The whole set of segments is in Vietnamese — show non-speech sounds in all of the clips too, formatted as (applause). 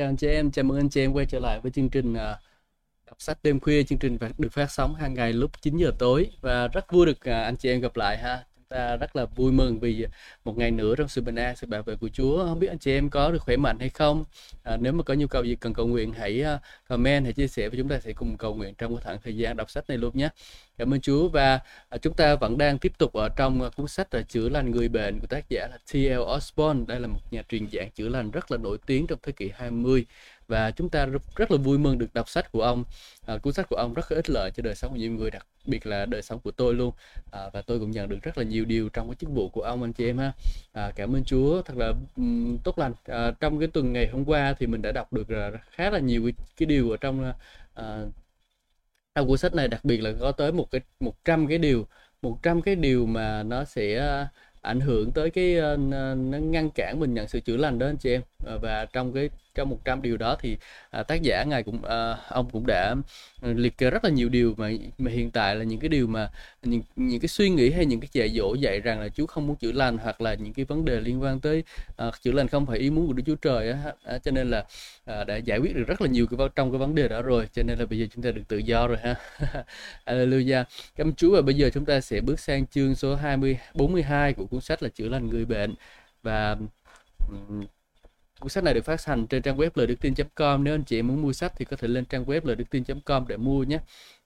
Chào anh chị em, chào mừng anh chị em quay trở lại với chương trình à, đọc sách đêm khuya. Chương trình được phát sóng hàng ngày lúc 9 giờ tối và rất vui được à, anh chị em gặp lại ha. Ta rất là vui mừng vì một ngày nữa trong sự bình an, sự bảo vệ của Chúa. Không biết anh chị em có được khỏe mạnh hay không? À, nếu mà có nhu cầu gì cần cầu nguyện hãy à, comment, hãy chia sẻ và chúng ta sẽ cùng cầu nguyện trong cái khoảng thời gian đọc sách này luôn nhé. Cảm ơn Chúa và à, chúng ta vẫn đang tiếp tục ở trong à, cuốn sách là chữa lành người bệnh của tác giả là T.L. Osborne. Đây là một nhà truyền giảng chữa lành rất là nổi tiếng trong thế kỷ 20 và chúng ta rất, là vui mừng được đọc sách của ông. À, cuốn sách của ông rất là ích lợi cho đời sống của nhiều người, đặc biệt là đời sống của tôi luôn. À, và tôi cũng nhận được rất là nhiều điều trong cái chức vụ của ông anh chị em ha. À, cảm ơn Chúa, thật là um, tốt lành. À, trong cái tuần ngày hôm qua thì mình đã đọc được uh, khá là nhiều cái, cái điều ở trong uh, trong cuốn sách này đặc biệt là có tới một cái một trăm cái điều một trăm cái điều mà nó sẽ à, ảnh hưởng tới cái uh, nó ngăn cản mình nhận sự chữa lành đó anh chị em và trong cái trong 100 điều đó thì à, tác giả ngài cũng à, ông cũng đã ừ, liệt kê rất là nhiều điều mà mà hiện tại là những cái điều mà những những cái suy nghĩ hay những cái dạy dỗ dạy rằng là Chúa không muốn chữa lành hoặc là những cái vấn đề liên quan tới à, chữa lành không phải ý muốn của Đức Chúa Trời á à, cho nên là à, đã giải quyết được rất là nhiều cái trong cái vấn đề đó rồi cho nên là bây giờ chúng ta được tự do rồi ha. (laughs) Alleluia cảm Chúa và bây giờ chúng ta sẽ bước sang chương số 20 42 của cuốn sách là chữa lành người bệnh. Và Cuốn sách này được phát hành trên trang web lời đức tin.com. Nếu anh chị muốn mua sách thì có thể lên trang web lời đức tin.com để mua nhé.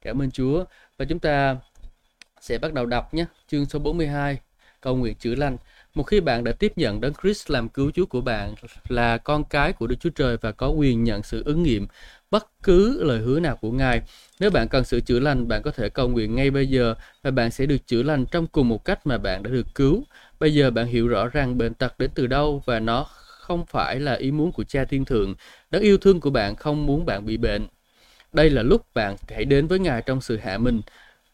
Cảm ơn Chúa. Và chúng ta sẽ bắt đầu đọc nhé. Chương số 42, cầu nguyện chữa lành. Một khi bạn đã tiếp nhận Đấng Christ làm cứu Chúa của bạn là con cái của Đức Chúa Trời và có quyền nhận sự ứng nghiệm bất cứ lời hứa nào của Ngài. Nếu bạn cần sự chữa lành, bạn có thể cầu nguyện ngay bây giờ và bạn sẽ được chữa lành trong cùng một cách mà bạn đã được cứu. Bây giờ bạn hiểu rõ rằng bệnh tật đến từ đâu và nó không phải là ý muốn của cha thiên thượng. Đấng yêu thương của bạn không muốn bạn bị bệnh. Đây là lúc bạn hãy đến với Ngài trong sự hạ mình.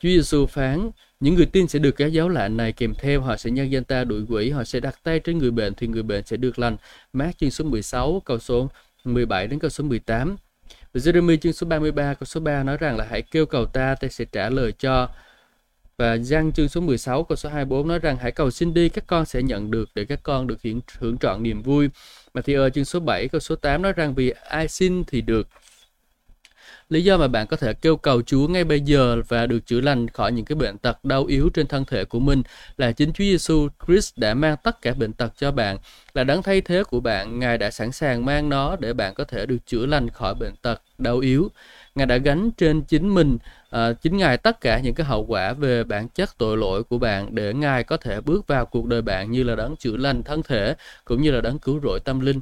Chúa Giêsu phán, những người tin sẽ được cái giáo lạ này kèm theo, họ sẽ nhân danh ta đuổi quỷ, họ sẽ đặt tay trên người bệnh thì người bệnh sẽ được lành. Mát chương số 16, câu số 17 đến câu số 18. Và Jeremy chương số 33, câu số 3 nói rằng là hãy kêu cầu ta, ta sẽ trả lời cho. Và Giăng chương số 16 câu số 24 nói rằng hãy cầu xin đi các con sẽ nhận được để các con được hưởng, hưởng trọn niềm vui. mà thì ở chương số 7 câu số 8 nói rằng vì ai xin thì được. Lý do mà bạn có thể kêu cầu Chúa ngay bây giờ và được chữa lành khỏi những cái bệnh tật đau yếu trên thân thể của mình là chính Chúa Giêsu Christ đã mang tất cả bệnh tật cho bạn, là đấng thay thế của bạn, Ngài đã sẵn sàng mang nó để bạn có thể được chữa lành khỏi bệnh tật đau yếu. Ngài đã gánh trên chính mình à, chính Ngài tất cả những cái hậu quả về bản chất tội lỗi của bạn để Ngài có thể bước vào cuộc đời bạn như là đấng chữa lành thân thể cũng như là đấng cứu rỗi tâm linh.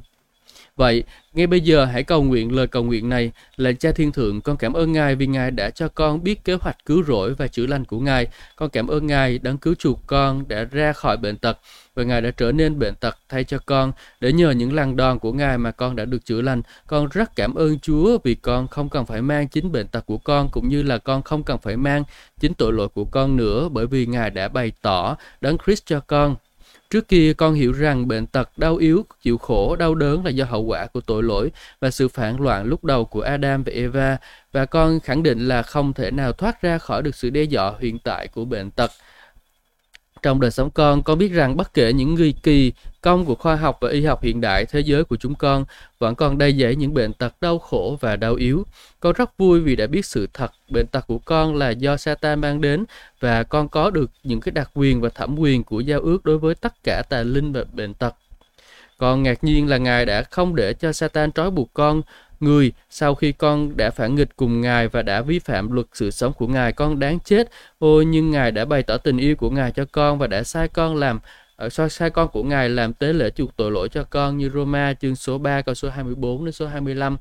Vậy, ngay bây giờ hãy cầu nguyện lời cầu nguyện này là Cha Thiên Thượng, con cảm ơn Ngài vì Ngài đã cho con biết kế hoạch cứu rỗi và chữa lành của Ngài. Con cảm ơn Ngài đấng cứu chuộc con đã ra khỏi bệnh tật và Ngài đã trở nên bệnh tật thay cho con để nhờ những lần đòn của Ngài mà con đã được chữa lành. Con rất cảm ơn Chúa vì con không cần phải mang chính bệnh tật của con cũng như là con không cần phải mang chính tội lỗi của con nữa bởi vì Ngài đã bày tỏ đấng Christ cho con Trước kia con hiểu rằng bệnh tật, đau yếu, chịu khổ, đau đớn là do hậu quả của tội lỗi và sự phản loạn lúc đầu của Adam và Eva và con khẳng định là không thể nào thoát ra khỏi được sự đe dọa hiện tại của bệnh tật. Trong đời sống con, con biết rằng bất kể những người kỳ công của khoa học và y học hiện đại thế giới của chúng con vẫn còn đầy dẫy những bệnh tật đau khổ và đau yếu. Con rất vui vì đã biết sự thật bệnh tật của con là do Satan mang đến và con có được những cái đặc quyền và thẩm quyền của giao ước đối với tất cả tà linh và bệnh tật. Con ngạc nhiên là Ngài đã không để cho Satan trói buộc con người sau khi con đã phản nghịch cùng Ngài và đã vi phạm luật sự sống của Ngài, con đáng chết. Ôi nhưng Ngài đã bày tỏ tình yêu của Ngài cho con và đã sai con làm ờ, so sai con của Ngài làm tế lễ chuộc tội lỗi cho con như Roma chương số 3 câu số 24 đến số 25.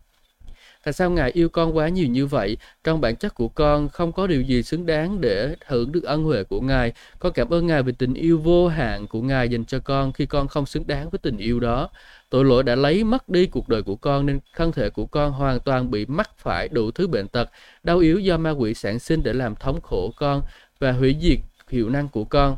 Tại sao Ngài yêu con quá nhiều như vậy? Trong bản chất của con không có điều gì xứng đáng để hưởng được ân huệ của Ngài. Con cảm ơn Ngài vì tình yêu vô hạn của Ngài dành cho con khi con không xứng đáng với tình yêu đó. Tội lỗi đã lấy mất đi cuộc đời của con nên thân thể của con hoàn toàn bị mắc phải đủ thứ bệnh tật, đau yếu do ma quỷ sản sinh để làm thống khổ con và hủy diệt hiệu năng của con.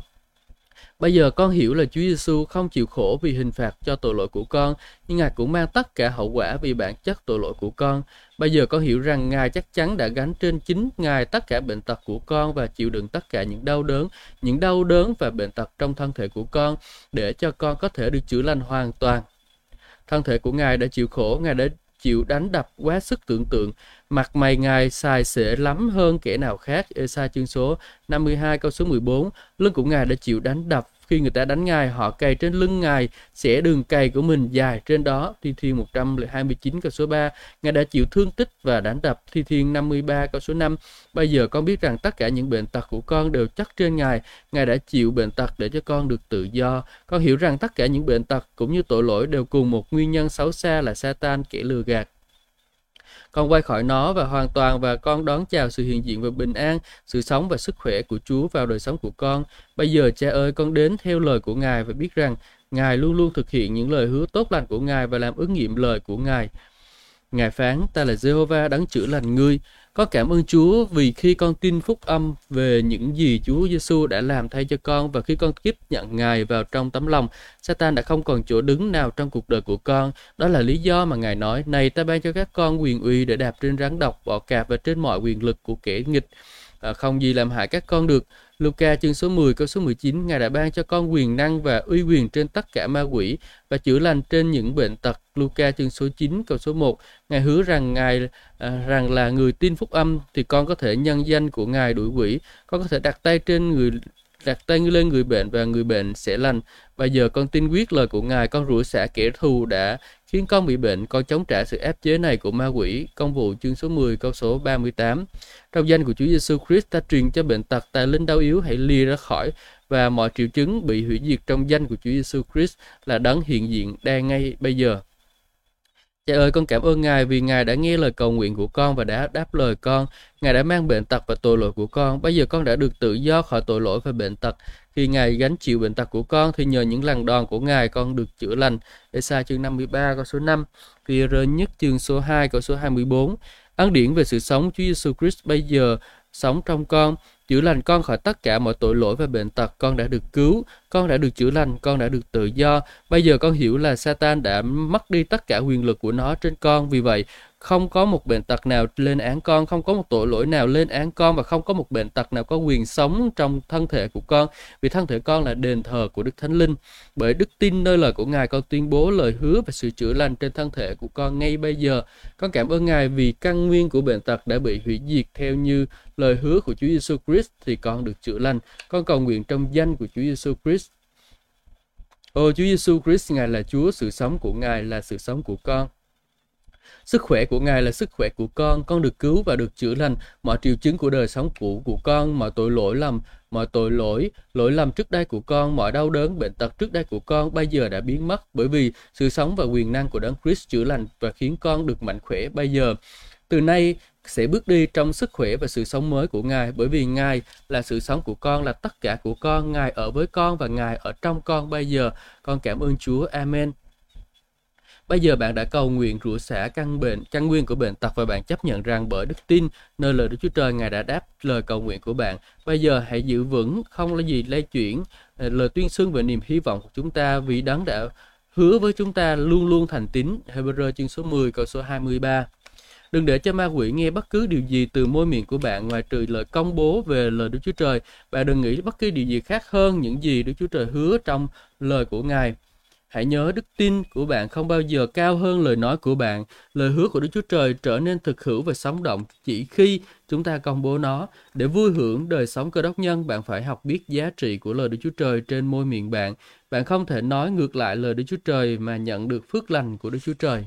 Bây giờ con hiểu là Chúa Giêsu không chịu khổ vì hình phạt cho tội lỗi của con, nhưng Ngài cũng mang tất cả hậu quả vì bản chất tội lỗi của con. Bây giờ con hiểu rằng Ngài chắc chắn đã gánh trên chính Ngài tất cả bệnh tật của con và chịu đựng tất cả những đau đớn, những đau đớn và bệnh tật trong thân thể của con để cho con có thể được chữa lành hoàn toàn. Thân thể của Ngài đã chịu khổ, Ngài đã chịu đánh đập quá sức tưởng tượng. Mặt mày Ngài xài xể lắm hơn kẻ nào khác. Esa chương số 52 câu số 14. Lưng của Ngài đã chịu đánh đập khi người ta đánh Ngài, họ cày trên lưng Ngài, sẽ đường cày của mình dài trên đó. Thi Thiên 129 câu số 3. Ngài đã chịu thương tích và đánh đập. Thi Thiên 53 câu số 5. Bây giờ con biết rằng tất cả những bệnh tật của con đều chắc trên Ngài. Ngài đã chịu bệnh tật để cho con được tự do. Con hiểu rằng tất cả những bệnh tật cũng như tội lỗi đều cùng một nguyên nhân xấu xa là Satan kẻ lừa gạt con quay khỏi nó và hoàn toàn và con đón chào sự hiện diện và bình an, sự sống và sức khỏe của Chúa vào đời sống của con. Bây giờ cha ơi, con đến theo lời của Ngài và biết rằng Ngài luôn luôn thực hiện những lời hứa tốt lành của Ngài và làm ứng nghiệm lời của Ngài. Ngài phán, ta là Jehovah đấng chữa lành ngươi. Con cảm ơn Chúa vì khi con tin phúc âm về những gì Chúa Giêsu đã làm thay cho con và khi con tiếp nhận Ngài vào trong tấm lòng, Satan đã không còn chỗ đứng nào trong cuộc đời của con. Đó là lý do mà Ngài nói, này ta ban cho các con quyền uy để đạp trên rắn độc, bọ cạp và trên mọi quyền lực của kẻ nghịch. À, không gì làm hại các con được. Luca chương số 10 câu số 19 Ngài đã ban cho con quyền năng và uy quyền trên tất cả ma quỷ và chữa lành trên những bệnh tật. Luca chương số 9 câu số 1 Ngài hứa rằng Ngài à, rằng là người tin phúc âm thì con có thể nhân danh của Ngài đuổi quỷ, con có thể đặt tay trên người đặt tay lên người bệnh và người bệnh sẽ lành. và giờ con tin quyết lời của Ngài, con rủa xả kẻ thù đã khiến con bị bệnh, con chống trả sự ép chế này của ma quỷ. Công vụ chương số 10 câu số 38. Trong danh của Chúa Giêsu Christ ta truyền cho bệnh tật, tài linh đau yếu hãy lìa ra khỏi và mọi triệu chứng bị hủy diệt trong danh của Chúa Giêsu Christ là đấng hiện diện đang ngay bây giờ. Cha ơi, con cảm ơn Ngài vì Ngài đã nghe lời cầu nguyện của con và đã đáp lời con. Ngài đã mang bệnh tật và tội lỗi của con. Bây giờ con đã được tự do khỏi tội lỗi và bệnh tật. Khi Ngài gánh chịu bệnh tật của con, thì nhờ những lần đòn của Ngài, con được chữa lành. Để chương 53 câu số 5. Phi rơ nhất chương số 2 câu số 24. Ấn điển về sự sống Chúa Giêsu Christ bây giờ sống trong con chữa lành con khỏi tất cả mọi tội lỗi và bệnh tật con đã được cứu, con đã được chữa lành, con đã được tự do bây giờ con hiểu là satan đã mất đi tất cả quyền lực của nó trên con vì vậy không có một bệnh tật nào lên án con, không có một tội lỗi nào lên án con và không có một bệnh tật nào có quyền sống trong thân thể của con. Vì thân thể con là đền thờ của Đức Thánh Linh. Bởi đức tin nơi lời của Ngài con tuyên bố lời hứa và sự chữa lành trên thân thể của con ngay bây giờ. Con cảm ơn Ngài vì căn nguyên của bệnh tật đã bị hủy diệt theo như lời hứa của Chúa Giêsu Christ thì con được chữa lành. Con cầu nguyện trong danh của Chúa Giêsu Christ. Ô Chúa Giêsu Christ Ngài là Chúa, sự sống của Ngài là sự sống của con. Sức khỏe của Ngài là sức khỏe của con, con được cứu và được chữa lành. Mọi triệu chứng của đời sống cũ của con, mọi tội lỗi lầm, mọi tội lỗi, lỗi lầm trước đây của con, mọi đau đớn, bệnh tật trước đây của con bây giờ đã biến mất bởi vì sự sống và quyền năng của Đấng Christ chữa lành và khiến con được mạnh khỏe bây giờ. Từ nay sẽ bước đi trong sức khỏe và sự sống mới của Ngài bởi vì Ngài là sự sống của con, là tất cả của con, Ngài ở với con và Ngài ở trong con bây giờ. Con cảm ơn Chúa. Amen. Bây giờ bạn đã cầu nguyện rửa xả căn bệnh, căn nguyên của bệnh tật và bạn chấp nhận rằng bởi đức tin nơi lời Đức Chúa Trời Ngài đã đáp lời cầu nguyện của bạn. Bây giờ hãy giữ vững, không là gì lay chuyển ờ, lời tuyên xưng về niềm hy vọng của chúng ta vì đấng đã hứa với chúng ta luôn luôn thành tín. Hebrew chương số 10 câu số 23. Đừng để cho ma quỷ nghe bất cứ điều gì từ môi miệng của bạn ngoài trừ lời công bố về lời Đức Chúa Trời. Bạn đừng nghĩ bất cứ điều gì khác hơn những gì Đức Chúa Trời hứa trong lời của Ngài. Hãy nhớ đức tin của bạn không bao giờ cao hơn lời nói của bạn. Lời hứa của Đức Chúa Trời trở nên thực hữu và sống động chỉ khi chúng ta công bố nó. Để vui hưởng đời sống cơ đốc nhân, bạn phải học biết giá trị của lời Đức Chúa Trời trên môi miệng bạn. Bạn không thể nói ngược lại lời Đức Chúa Trời mà nhận được phước lành của Đức Chúa Trời.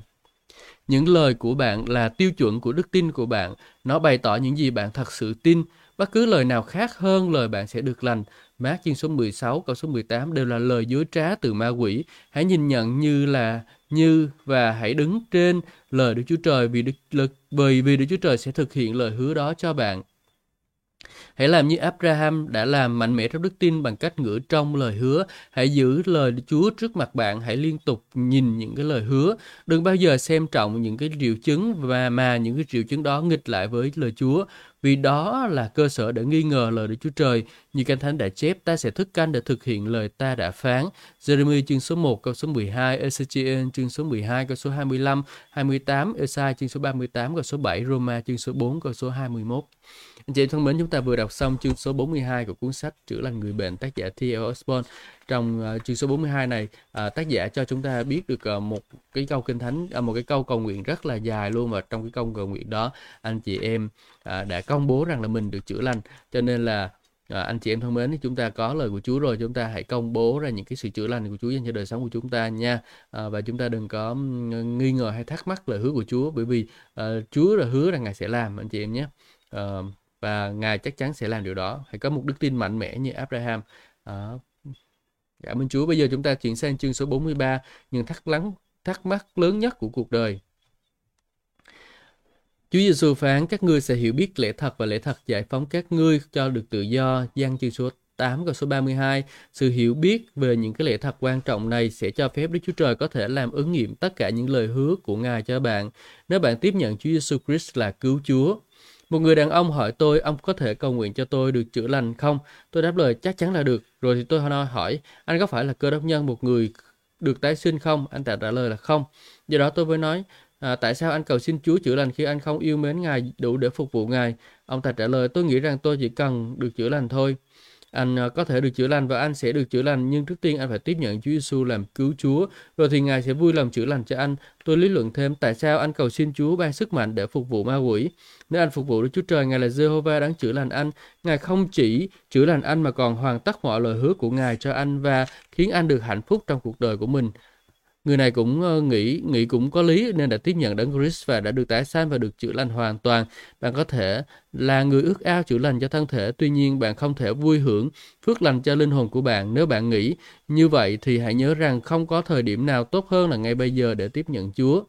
Những lời của bạn là tiêu chuẩn của đức tin của bạn. Nó bày tỏ những gì bạn thật sự tin. Bất cứ lời nào khác hơn lời bạn sẽ được lành. Mát chương số 16, câu số 18 đều là lời dối trá từ ma quỷ. Hãy nhìn nhận như là như và hãy đứng trên lời Đức Chúa Trời vì Đức, bởi vì Đức Chúa Trời sẽ thực hiện lời hứa đó cho bạn. Hãy làm như Abraham đã làm mạnh mẽ trong đức tin bằng cách ngửa trong lời hứa. Hãy giữ lời Chúa trước mặt bạn. Hãy liên tục nhìn những cái lời hứa. Đừng bao giờ xem trọng những cái triệu chứng và mà những cái triệu chứng đó nghịch lại với lời Chúa. Vì đó là cơ sở để nghi ngờ lời Đức Chúa Trời. Như Kinh Thánh đã chép, ta sẽ thức canh để thực hiện lời ta đã phán. Jeremy chương số 1 câu số 12, Ezechiel chương số 12 câu số 25, 28, Esai chương số 38 câu số 7, Roma chương số 4 câu số 21. Anh chị em thân mến, chúng ta vừa đọc xong chương số 42 của cuốn sách Chữa lành người bệnh tác giả T.L. Osborne. Trong uh, chương số 42 này, uh, tác giả cho chúng ta biết được uh, một cái câu kinh thánh, uh, một cái câu cầu nguyện rất là dài luôn và trong cái câu cầu nguyện đó, anh chị em uh, đã công bố rằng là mình được chữa lành. Cho nên là À, anh chị em thân mến, chúng ta có lời của Chúa rồi, chúng ta hãy công bố ra những cái sự chữa lành của Chúa dành cho đời sống của chúng ta nha. À, và chúng ta đừng có nghi ngờ hay thắc mắc lời hứa của Chúa, bởi vì uh, Chúa là hứa rằng Ngài sẽ làm, anh chị em nhé. Uh, và Ngài chắc chắn sẽ làm điều đó. Hãy có một đức tin mạnh mẽ như Abraham. À, cảm ơn Chúa. Bây giờ chúng ta chuyển sang chương số 43, những thắc lắng thắc mắc lớn nhất của cuộc đời. Chúa Giêsu phán các ngươi sẽ hiểu biết lẽ thật và lẽ thật giải phóng các ngươi cho được tự do. Giăng chương số 8 câu số 32. Sự hiểu biết về những cái lẽ thật quan trọng này sẽ cho phép Đức Chúa Trời có thể làm ứng nghiệm tất cả những lời hứa của Ngài cho bạn. Nếu bạn tiếp nhận Chúa Giêsu Christ là cứu Chúa, một người đàn ông hỏi tôi, ông có thể cầu nguyện cho tôi được chữa lành không? Tôi đáp lời chắc chắn là được. Rồi thì tôi hỏi, anh có phải là cơ đốc nhân một người được tái sinh không? Anh ta trả lời là không. Do đó tôi mới nói, à, tại sao anh cầu xin Chúa chữa lành khi anh không yêu mến Ngài đủ để phục vụ Ngài? Ông ta trả lời, tôi nghĩ rằng tôi chỉ cần được chữa lành thôi anh à, có thể được chữa lành và anh sẽ được chữa lành nhưng trước tiên anh phải tiếp nhận Chúa Giêsu làm cứu Chúa rồi thì Ngài sẽ vui lòng chữa lành cho anh. Tôi lý luận thêm tại sao anh cầu xin Chúa ban sức mạnh để phục vụ ma quỷ. Nếu anh phục vụ Đức Chúa Trời, Ngài là Jehovah đáng chữa lành anh. Ngài không chỉ chữa lành anh mà còn hoàn tất mọi lời hứa của Ngài cho anh và khiến anh được hạnh phúc trong cuộc đời của mình. Người này cũng ờ, nghĩ nghĩ cũng có lý nên đã tiếp nhận đấng Christ và đã được tái sanh và được chữa lành hoàn toàn. Bạn có thể là người ước ao chữa lành cho thân thể, tuy nhiên bạn không thể vui hưởng phước lành cho linh hồn của bạn. Nếu bạn nghĩ như vậy thì hãy nhớ rằng không có thời điểm nào tốt hơn là ngay bây giờ để tiếp nhận Chúa.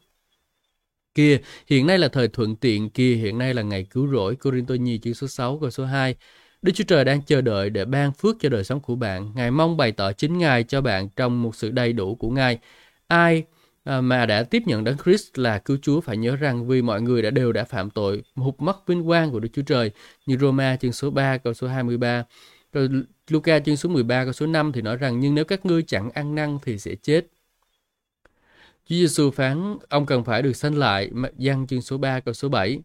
Kia, hiện nay là thời thuận tiện, kia hiện nay là ngày cứu rỗi. Corinto Nhi chương số 6 câu số 2. Đức Chúa Trời đang chờ đợi để ban phước cho đời sống của bạn. Ngài mong bày tỏ chính Ngài cho bạn trong một sự đầy đủ của Ngài. Ai à, mà đã tiếp nhận đấng Christ là cứu Chúa phải nhớ rằng vì mọi người đã đều đã phạm tội, hụt mất vinh quang của Đức Chúa Trời như Roma chương số 3 câu số 23. Rồi Luca chương số 13 câu số 5 thì nói rằng nhưng nếu các ngươi chẳng ăn năn thì sẽ chết. Chúa Giêsu phán ông cần phải được sanh lại, Giăng chương số 3 câu số 7.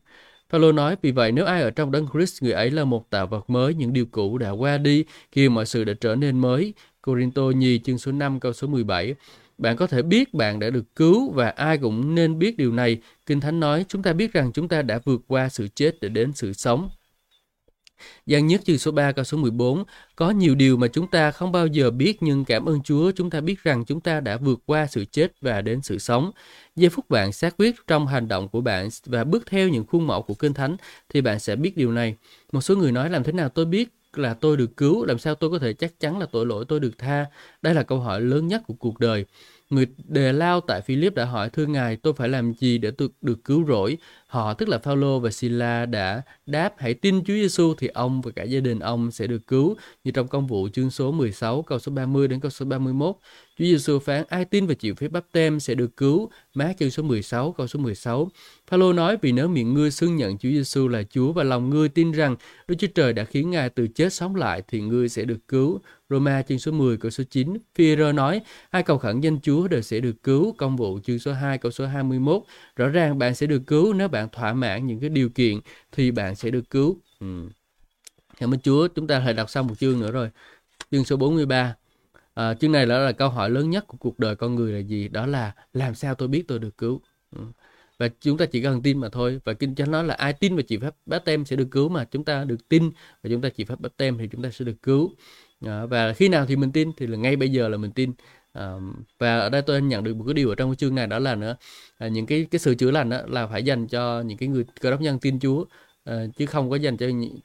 Phaolô nói vì vậy nếu ai ở trong đấng Christ người ấy là một tạo vật mới, những điều cũ đã qua đi, kia mọi sự đã trở nên mới. Corinto nhì chương số 5 câu số 17. Bạn có thể biết bạn đã được cứu và ai cũng nên biết điều này. Kinh Thánh nói, chúng ta biết rằng chúng ta đã vượt qua sự chết để đến sự sống. Giang nhất chương số 3 câu số 14 Có nhiều điều mà chúng ta không bao giờ biết, nhưng cảm ơn Chúa, chúng ta biết rằng chúng ta đã vượt qua sự chết và đến sự sống. Giây phút bạn xác quyết trong hành động của bạn và bước theo những khuôn mẫu của Kinh Thánh, thì bạn sẽ biết điều này. Một số người nói, làm thế nào tôi biết là tôi được cứu, làm sao tôi có thể chắc chắn là tội lỗi tôi được tha? Đây là câu hỏi lớn nhất của cuộc đời. Người đề lao tại Philip đã hỏi thưa ngài tôi phải làm gì để tôi được cứu rỗi. Họ tức là Phaolô và Sila đã đáp hãy tin Chúa Giêsu thì ông và cả gia đình ông sẽ được cứu như trong công vụ chương số 16 câu số 30 đến câu số 31. Chúa Giêsu phán ai tin và chịu phép báp tem sẽ được cứu. Má chương số 16 câu số 16. Phaolô nói vì nếu miệng ngươi xưng nhận Chúa Giêsu là Chúa và lòng ngươi tin rằng Đức Chúa Trời đã khiến Ngài từ chết sống lại thì ngươi sẽ được cứu. Roma chương số 10 câu số 9. Phi-rơ nói, ai cầu khẩn danh Chúa đều sẽ được cứu. Công vụ chương số 2 câu số 21. Rõ ràng bạn sẽ được cứu nếu bạn thỏa mãn những cái điều kiện thì bạn sẽ được cứu. Ừ. Cảm ơn Chúa. Chúng ta hãy đọc xong một chương nữa rồi. Chương số 43. À, chương này đó là câu hỏi lớn nhất của cuộc đời con người là gì? Đó là làm sao tôi biết tôi được cứu? Ừ. Và chúng ta chỉ cần tin mà thôi. Và kinh thánh nói là ai tin và chỉ phép báp tem sẽ được cứu mà. Chúng ta được tin và chúng ta chỉ phép báp tem thì chúng ta sẽ được cứu. À, và khi nào thì mình tin thì là ngay bây giờ là mình tin. À, và ở đây tôi nhận được một cái điều ở trong cái chương này đó là nữa à, những cái cái sự chữa lành đó là phải dành cho những cái người cơ đốc nhân tin Chúa. À, chứ không có dành cho những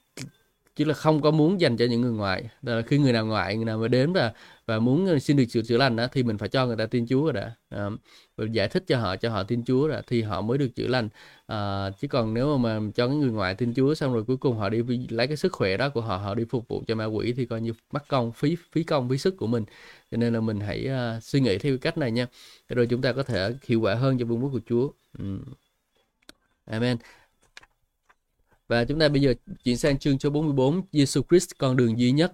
chứ là không có muốn dành cho những người ngoại là khi người nào ngoại người nào mà đến và và muốn ờ, xin được sự chữa lành đó thì mình phải cho người ta tin Chúa rồi đã à, ờ, và giải thích cho họ cho họ tin Chúa rồi thì họ mới được chữa lành. À, chứ còn nếu mà, mà cho cái người ngoại tin Chúa xong rồi cuối cùng họ đi lấy cái sức khỏe đó của họ họ đi phục vụ cho ma quỷ thì coi như mất công phí phí công phí sức của mình. Cho nên là mình hãy uh, suy nghĩ theo cách này nha. Rồi chúng ta có thể hiệu quả hơn cho vương quốc của Chúa. Ừ. Amen và chúng ta bây giờ chuyển sang chương số 44, Jesus Christ con đường duy nhất.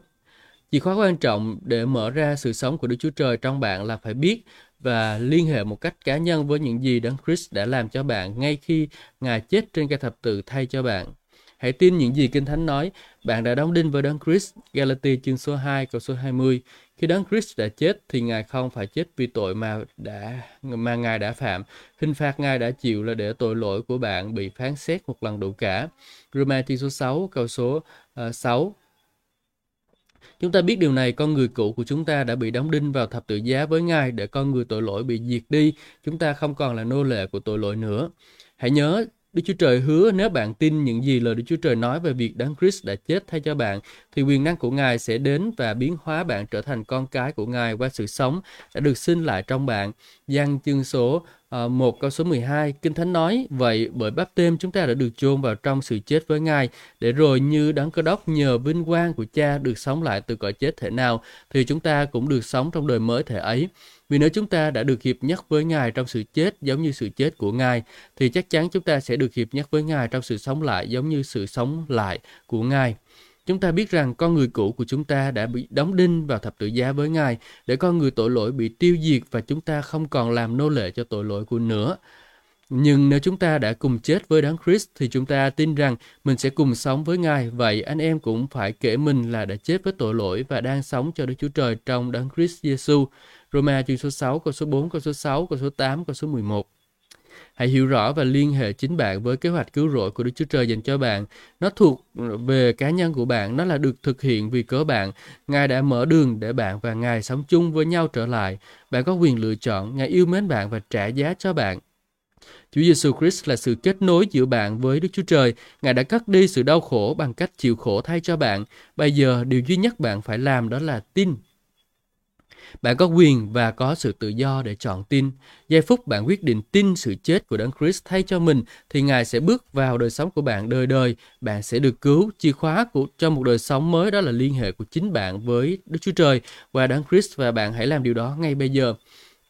Chìa khóa quan trọng để mở ra sự sống của Đức Chúa Trời trong bạn là phải biết và liên hệ một cách cá nhân với những gì Đấng Christ đã làm cho bạn ngay khi Ngài chết trên cây thập tự thay cho bạn. Hãy tin những gì Kinh Thánh nói. Bạn đã đóng đinh với Đấng Christ. Galatia chương số 2 câu số 20. Khi Đấng Christ đã chết thì Ngài không phải chết vì tội mà đã mà Ngài đã phạm. Hình phạt Ngài đã chịu là để tội lỗi của bạn bị phán xét một lần đủ cả. Roma số 6 câu số ờ, uh, 6 Chúng ta biết điều này, con người cũ của chúng ta đã bị đóng đinh vào thập tự giá với Ngài để con người tội lỗi bị diệt đi. Chúng ta không còn là nô lệ của tội lỗi nữa. Hãy nhớ, Đức Chúa Trời hứa nếu bạn tin những gì lời Đức Chúa Trời nói về việc Đấng Christ đã chết thay cho bạn, thì quyền năng của Ngài sẽ đến và biến hóa bạn trở thành con cái của Ngài qua sự sống đã được sinh lại trong bạn. Giăng chương số ờ, uh, 1 câu số 12, Kinh Thánh nói, vậy bởi báp tên chúng ta đã được chôn vào trong sự chết với Ngài, để rồi như đấng cơ đốc nhờ vinh quang của cha được sống lại từ cõi chết thể nào, thì chúng ta cũng được sống trong đời mới thể ấy. Vì nếu chúng ta đã được hiệp nhất với Ngài trong sự chết giống như sự chết của Ngài, thì chắc chắn chúng ta sẽ được hiệp nhất với Ngài trong sự sống lại giống như sự sống lại của Ngài. Chúng ta biết rằng con người cũ của chúng ta đã bị đóng đinh vào thập tự giá với Ngài để con người tội lỗi bị tiêu diệt và chúng ta không còn làm nô lệ cho tội lỗi của nữa. Nhưng nếu chúng ta đã cùng chết với Đấng Christ thì chúng ta tin rằng mình sẽ cùng sống với Ngài. Vậy anh em cũng phải kể mình là đã chết với tội lỗi và đang sống cho Đức Chúa Trời trong Đấng Christ Jesus. Roma chương số 6, câu số 4, câu số 6, câu số 8, câu số 11. Hãy hiểu rõ và liên hệ chính bạn với kế hoạch cứu rỗi của Đức Chúa Trời dành cho bạn. Nó thuộc về cá nhân của bạn, nó là được thực hiện vì cớ bạn. Ngài đã mở đường để bạn và Ngài sống chung với nhau trở lại. Bạn có quyền lựa chọn, Ngài yêu mến bạn và trả giá cho bạn. Chúa Giêsu Christ là sự kết nối giữa bạn với Đức Chúa Trời. Ngài đã cắt đi sự đau khổ bằng cách chịu khổ thay cho bạn. Bây giờ, điều duy nhất bạn phải làm đó là tin bạn có quyền và có sự tự do để chọn tin. Giây phút bạn quyết định tin sự chết của Đấng Christ thay cho mình, thì Ngài sẽ bước vào đời sống của bạn đời đời. Bạn sẽ được cứu. Chìa khóa của, cho một đời sống mới, đó là liên hệ của chính bạn với Đức Chúa Trời và Đấng Christ, và bạn hãy làm điều đó ngay bây giờ.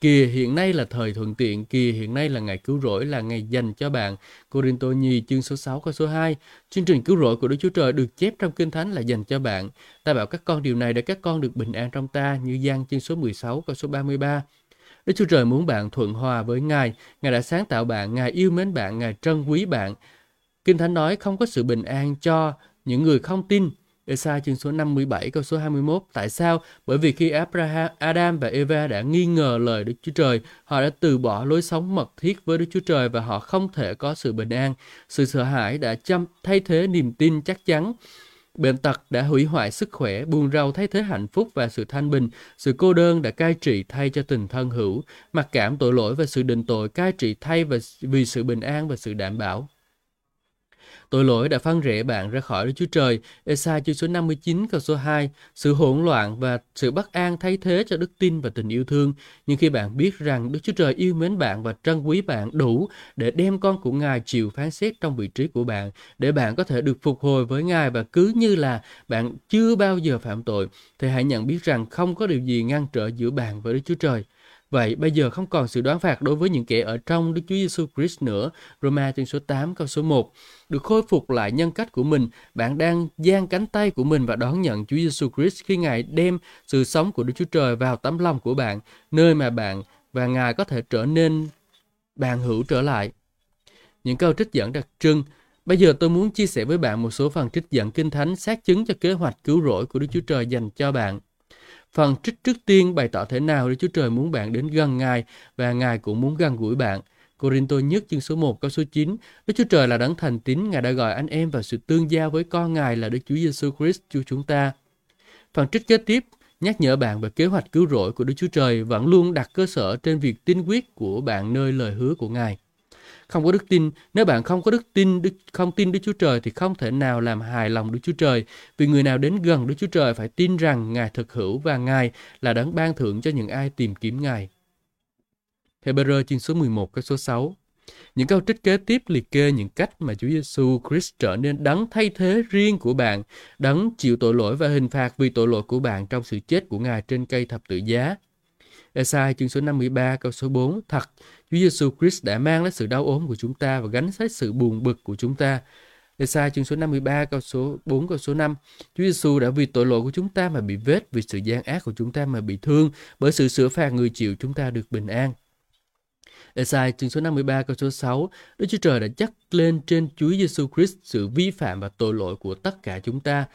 Kìa hiện nay là thời thuận tiện, kìa hiện nay là ngày cứu rỗi, là ngày dành cho bạn. Corinto nhì chương số 6 câu số 2. Chương trình cứu rỗi của Đức Chúa Trời được chép trong Kinh Thánh là dành cho bạn. Ta bảo các con điều này để các con được bình an trong ta, như gian chương số 16 câu số 33. Đức Chúa Trời muốn bạn thuận hòa với Ngài. Ngài đã sáng tạo bạn, Ngài yêu mến bạn, Ngài trân quý bạn. Kinh Thánh nói không có sự bình an cho những người không tin, Esai chương số 57 câu số 21. Tại sao? Bởi vì khi Abraham, Adam và Eva đã nghi ngờ lời Đức Chúa Trời, họ đã từ bỏ lối sống mật thiết với Đức Chúa Trời và họ không thể có sự bình an. Sự sợ hãi đã chăm thay thế niềm tin chắc chắn. Bệnh tật đã hủy hoại sức khỏe, buồn rầu thay thế hạnh phúc và sự thanh bình. Sự cô đơn đã cai trị thay cho tình thân hữu. Mặc cảm tội lỗi và sự định tội cai trị thay và vì sự bình an và sự đảm bảo. Tội lỗi đã phân rẽ bạn ra khỏi Đức Chúa Trời. Esai chương số 59 câu số 2. Sự hỗn loạn và sự bất an thay thế cho đức tin và tình yêu thương. Nhưng khi bạn biết rằng Đức Chúa Trời yêu mến bạn và trân quý bạn đủ để đem con của Ngài chịu phán xét trong vị trí của bạn, để bạn có thể được phục hồi với Ngài và cứ như là bạn chưa bao giờ phạm tội, thì hãy nhận biết rằng không có điều gì ngăn trở giữa bạn và Đức Chúa Trời. Vậy bây giờ không còn sự đoán phạt đối với những kẻ ở trong Đức Chúa Giêsu Christ nữa. Roma chương số 8 câu số 1. Được khôi phục lại nhân cách của mình, bạn đang giang cánh tay của mình và đón nhận Chúa Giêsu Christ khi Ngài đem sự sống của Đức Chúa Trời vào tấm lòng của bạn, nơi mà bạn và Ngài có thể trở nên bạn hữu trở lại. Những câu trích dẫn đặc trưng Bây giờ tôi muốn chia sẻ với bạn một số phần trích dẫn kinh thánh xác chứng cho kế hoạch cứu rỗi của Đức Chúa Trời dành cho bạn. Phần trích trước tiên bày tỏ thế nào để Chúa Trời muốn bạn đến gần Ngài và Ngài cũng muốn gần gũi bạn. Corinto nhất chương số 1 câu số 9 Đức Chúa Trời là đấng thành tín, Ngài đã gọi anh em vào sự tương giao với con Ngài là Đức Chúa Giêsu Christ Chúa chúng ta. Phần trích kế tiếp nhắc nhở bạn về kế hoạch cứu rỗi của Đức Chúa Trời vẫn luôn đặt cơ sở trên việc tin quyết của bạn nơi lời hứa của Ngài không có đức tin. Nếu bạn không có đức tin, đức, không tin Đức Chúa Trời thì không thể nào làm hài lòng Đức Chúa Trời. Vì người nào đến gần Đức Chúa Trời phải tin rằng Ngài thực hữu và Ngài là đấng ban thưởng cho những ai tìm kiếm Ngài. Hebrew chương số 11 câu số 6 những câu trích kế tiếp liệt kê những cách mà Chúa Giêsu Christ trở nên đấng thay thế riêng của bạn, đấng chịu tội lỗi và hình phạt vì tội lỗi của bạn trong sự chết của Ngài trên cây thập tự giá. Esai chương số 53 câu số 4 Thật, Chúa Giêsu Christ đã mang lấy sự đau ốm của chúng ta và gánh lấy sự buồn bực của chúng ta. Esai chương số 53 câu số 4 câu số 5 Chúa Giêsu đã vì tội lỗi của chúng ta mà bị vết, vì sự gian ác của chúng ta mà bị thương, bởi sự sửa phạt người chịu chúng ta được bình an. Esai chương số 53 câu số 6, Đức Chúa Trời đã chắc lên trên Chúa Giêsu Christ sự vi phạm và tội lỗi của tất cả chúng ta.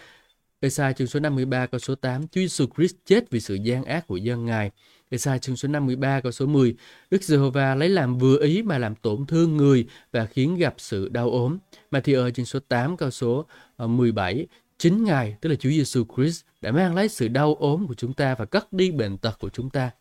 Esai chương số 53 câu số 8, Chúa Giêsu Christ chết vì sự gian ác của dân Ngài. Esai chương số 53 câu số 10, Đức Giê-hô-va lấy làm vừa ý mà làm tổn thương người và khiến gặp sự đau ốm. mà thì ở chương số 8 câu số ờ, 17, chính Ngài, tức là Chúa Giêsu Christ, đã mang lấy sự đau ốm của chúng ta và cất đi bệnh tật của chúng ta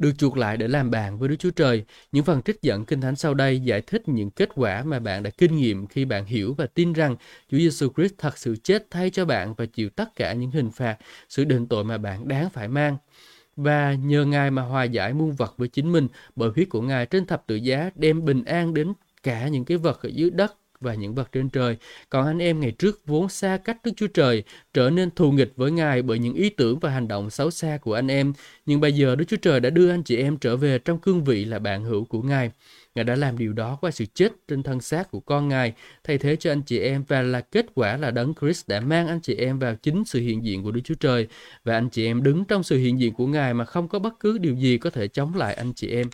được chuộc lại để làm bạn với Đức Chúa Trời. Những phần trích dẫn Kinh Thánh sau đây giải thích những kết quả mà bạn đã kinh nghiệm khi bạn hiểu và tin rằng Chúa Giêsu Christ thật sự chết thay cho bạn và chịu tất cả những hình phạt, sự đền tội mà bạn đáng phải mang. Và nhờ Ngài mà hòa giải muôn vật với chính mình bởi huyết của Ngài trên thập tự giá đem bình an đến cả những cái vật ở dưới đất và những vật trên trời. Còn anh em ngày trước vốn xa cách Đức Chúa Trời, trở nên thù nghịch với Ngài bởi những ý tưởng và hành động xấu xa của anh em. Nhưng bây giờ Đức Chúa Trời đã đưa anh chị em trở về trong cương vị là bạn hữu của Ngài. Ngài đã làm điều đó qua sự chết trên thân xác của con Ngài, thay thế cho anh chị em và là kết quả là Đấng Christ đã mang anh chị em vào chính sự hiện diện của Đức Chúa Trời và anh chị em đứng trong sự hiện diện của Ngài mà không có bất cứ điều gì có thể chống lại anh chị em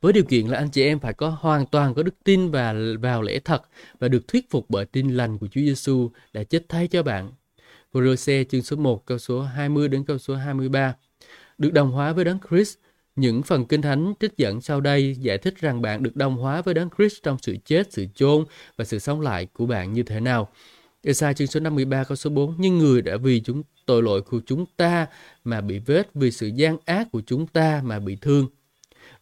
với điều kiện là anh chị em phải có hoàn toàn có đức tin và vào lễ thật và được thuyết phục bởi tin lành của Chúa Giêsu đã chết thay cho bạn. Cô-rơ-xe chương số 1 câu số 20 đến câu số 23 được đồng hóa với Đấng Christ. Những phần kinh thánh trích dẫn sau đây giải thích rằng bạn được đồng hóa với Đấng Christ trong sự chết, sự chôn và sự sống lại của bạn như thế nào. Esai chương số 53 câu số 4 Nhưng người đã vì chúng tội lỗi của chúng ta mà bị vết, vì sự gian ác của chúng ta mà bị thương.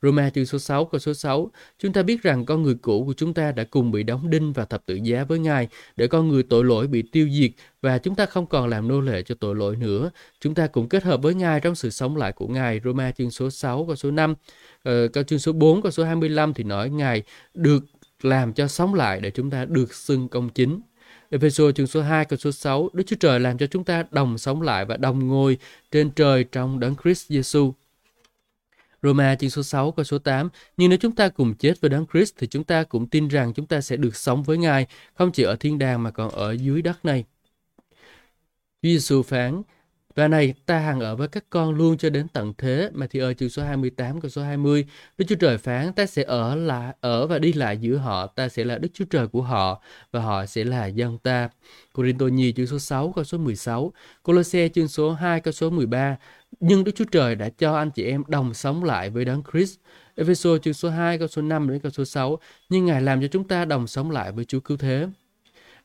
Roma chương số 6 câu số 6, chúng ta biết rằng con người cũ của chúng ta đã cùng bị đóng đinh và thập tự giá với Ngài để con người tội lỗi bị tiêu diệt và chúng ta không còn làm nô lệ cho tội lỗi nữa. Chúng ta cũng kết hợp với Ngài trong sự sống lại của Ngài. Roma chương số 6 câu số 5, ờ, câu chương số 4 câu số 25 thì nói Ngài được làm cho sống lại để chúng ta được xưng công chính. Ephesos chương số 2 câu số 6, Đức Chúa Trời làm cho chúng ta đồng sống lại và đồng ngồi trên trời trong đấng Christ Jesus. Roma chương số 6 câu số 8 Nhưng nếu chúng ta cùng chết với Đấng Christ thì chúng ta cũng tin rằng chúng ta sẽ được sống với Ngài, không chỉ ở thiên đàng mà còn ở dưới đất này. Chúa Giêsu phán và này, ta hằng ở với các con luôn cho đến tận thế. Mà thì ở chương số 28 câu số 20, Đức Chúa Trời phán, ta sẽ ở lại ở và đi lại giữa họ, ta sẽ là Đức Chúa Trời của họ và họ sẽ là dân ta. Cô-rin-tô Nhi chương số 6 câu số 16, Cô-lô-xe chương số 2 câu số 13, nhưng Đức Chúa Trời đã cho anh chị em đồng sống lại với Đấng Christ. Ephesos chương số 2 câu số 5 đến câu số 6, nhưng Ngài làm cho chúng ta đồng sống lại với Chúa cứu thế.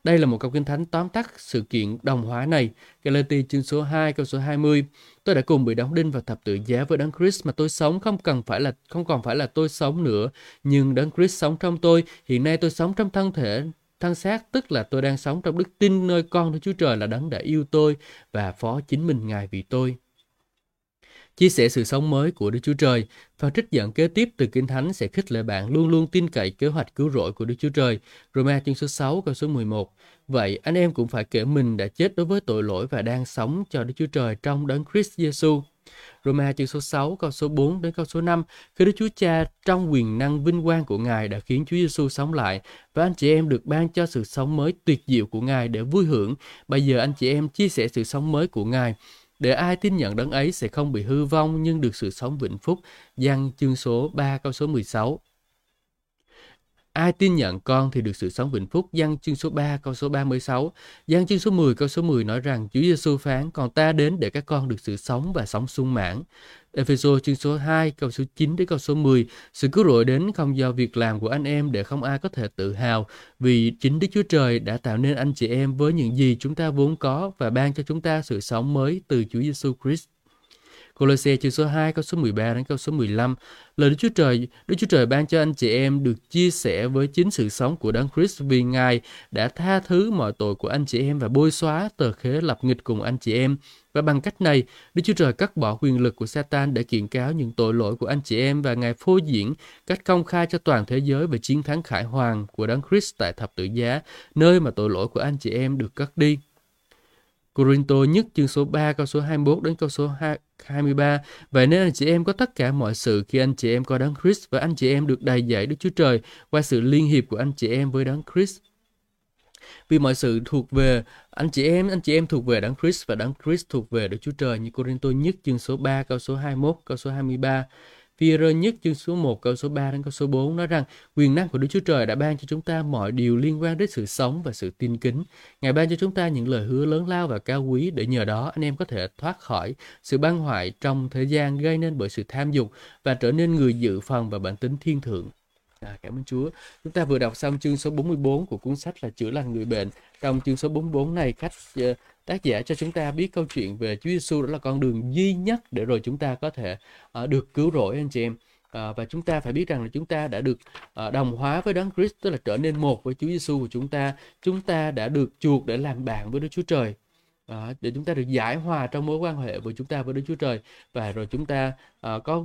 Đây là một câu kinh thánh tóm tắt sự kiện đồng hóa này. Galati chương số 2 câu số 20. Tôi đã cùng bị đóng đinh và thập tự giá với Đấng Christ mà tôi sống không cần phải là không còn phải là tôi sống nữa, nhưng Đấng Christ sống trong tôi. Hiện nay tôi sống trong thân thể thân xác tức là tôi đang sống trong đức tin nơi con Đức Chúa Trời là đấng đã yêu tôi và phó chính mình Ngài vì tôi chia sẻ sự sống mới của Đức Chúa Trời. Và trích dẫn kế tiếp từ Kinh Thánh sẽ khích lệ bạn luôn luôn tin cậy kế hoạch cứu rỗi của Đức Chúa Trời. Roma chương số 6 câu số 11. Vậy anh em cũng phải kể mình đã chết đối với tội lỗi và đang sống cho Đức Chúa Trời trong đấng Christ Jesus. Roma chương số 6 câu số 4 đến câu số 5 khi Đức Chúa Cha trong quyền năng vinh quang của Ngài đã khiến Chúa Giêsu sống lại và anh chị em được ban cho sự sống mới tuyệt diệu của Ngài để vui hưởng. Bây giờ anh chị em chia sẻ sự sống mới của Ngài để ai tin nhận đấng ấy sẽ không bị hư vong nhưng được sự sống vĩnh phúc. Giăng chương số 3 câu số 16. Ai tin nhận con thì được sự sống vĩnh phúc. Giăng chương số 3 câu số 36. Giăng chương số 10 câu số 10 nói rằng Chúa Giêsu phán, còn ta đến để các con được sự sống và sống sung mãn. Ephesos chương số 2 câu số 9 đến câu số 10 Sự cứu rỗi đến không do việc làm của anh em để không ai có thể tự hào vì chính Đức Chúa Trời đã tạo nên anh chị em với những gì chúng ta vốn có và ban cho chúng ta sự sống mới từ Chúa Giêsu Christ. Colossae chương số 2 câu số 13 đến câu số 15 Lời Đức Chúa Trời, Đức Chúa Trời ban cho anh chị em được chia sẻ với chính sự sống của Đấng Christ vì Ngài đã tha thứ mọi tội của anh chị em và bôi xóa tờ khế lập nghịch cùng anh chị em. Và bằng cách này, Đức Chúa Trời cắt bỏ quyền lực của Satan để kiện cáo những tội lỗi của anh chị em và Ngài phô diễn cách công khai cho toàn thế giới về chiến thắng khải hoàng của Đấng Christ tại thập tự giá, nơi mà tội lỗi của anh chị em được cất đi. Corinto nhất chương số 3 câu số 21 đến câu số 23. Vậy nên anh chị em có tất cả mọi sự khi anh chị em có đấng Christ và anh chị em được đầy dạy Đức Chúa Trời qua sự liên hiệp của anh chị em với đấng Christ. Vì mọi sự thuộc về anh chị em, anh chị em thuộc về đấng Christ và đấng Christ thuộc về Đức Chúa Trời như Corinto nhất chương số 3 câu số 21 câu số 23. phi rơ nhất chương số 1 câu số 3 đến câu số 4 nói rằng quyền năng của Đức Chúa Trời đã ban cho chúng ta mọi điều liên quan đến sự sống và sự tin kính. Ngài ban cho chúng ta những lời hứa lớn lao và cao quý để nhờ đó anh em có thể thoát khỏi sự băng hoại trong thời gian gây nên bởi sự tham dục và trở nên người dự phần và bản tính thiên thượng. À, cảm ơn Chúa. Chúng ta vừa đọc xong chương số 44 của cuốn sách là chữa lành người bệnh. Trong chương số 44 này, khách uh, tác giả cho chúng ta biết câu chuyện về Chúa Giêsu đó là con đường duy nhất để rồi chúng ta có thể uh, được cứu rỗi anh chị em. À, và chúng ta phải biết rằng là chúng ta đã được à, đồng hóa với Đấng Christ tức là trở nên một với Chúa Giêsu của chúng ta. Chúng ta đã được chuộc để làm bạn với Đức Chúa Trời. À, để chúng ta được giải hòa trong mối quan hệ của chúng ta với Đức Chúa Trời và rồi chúng ta à, có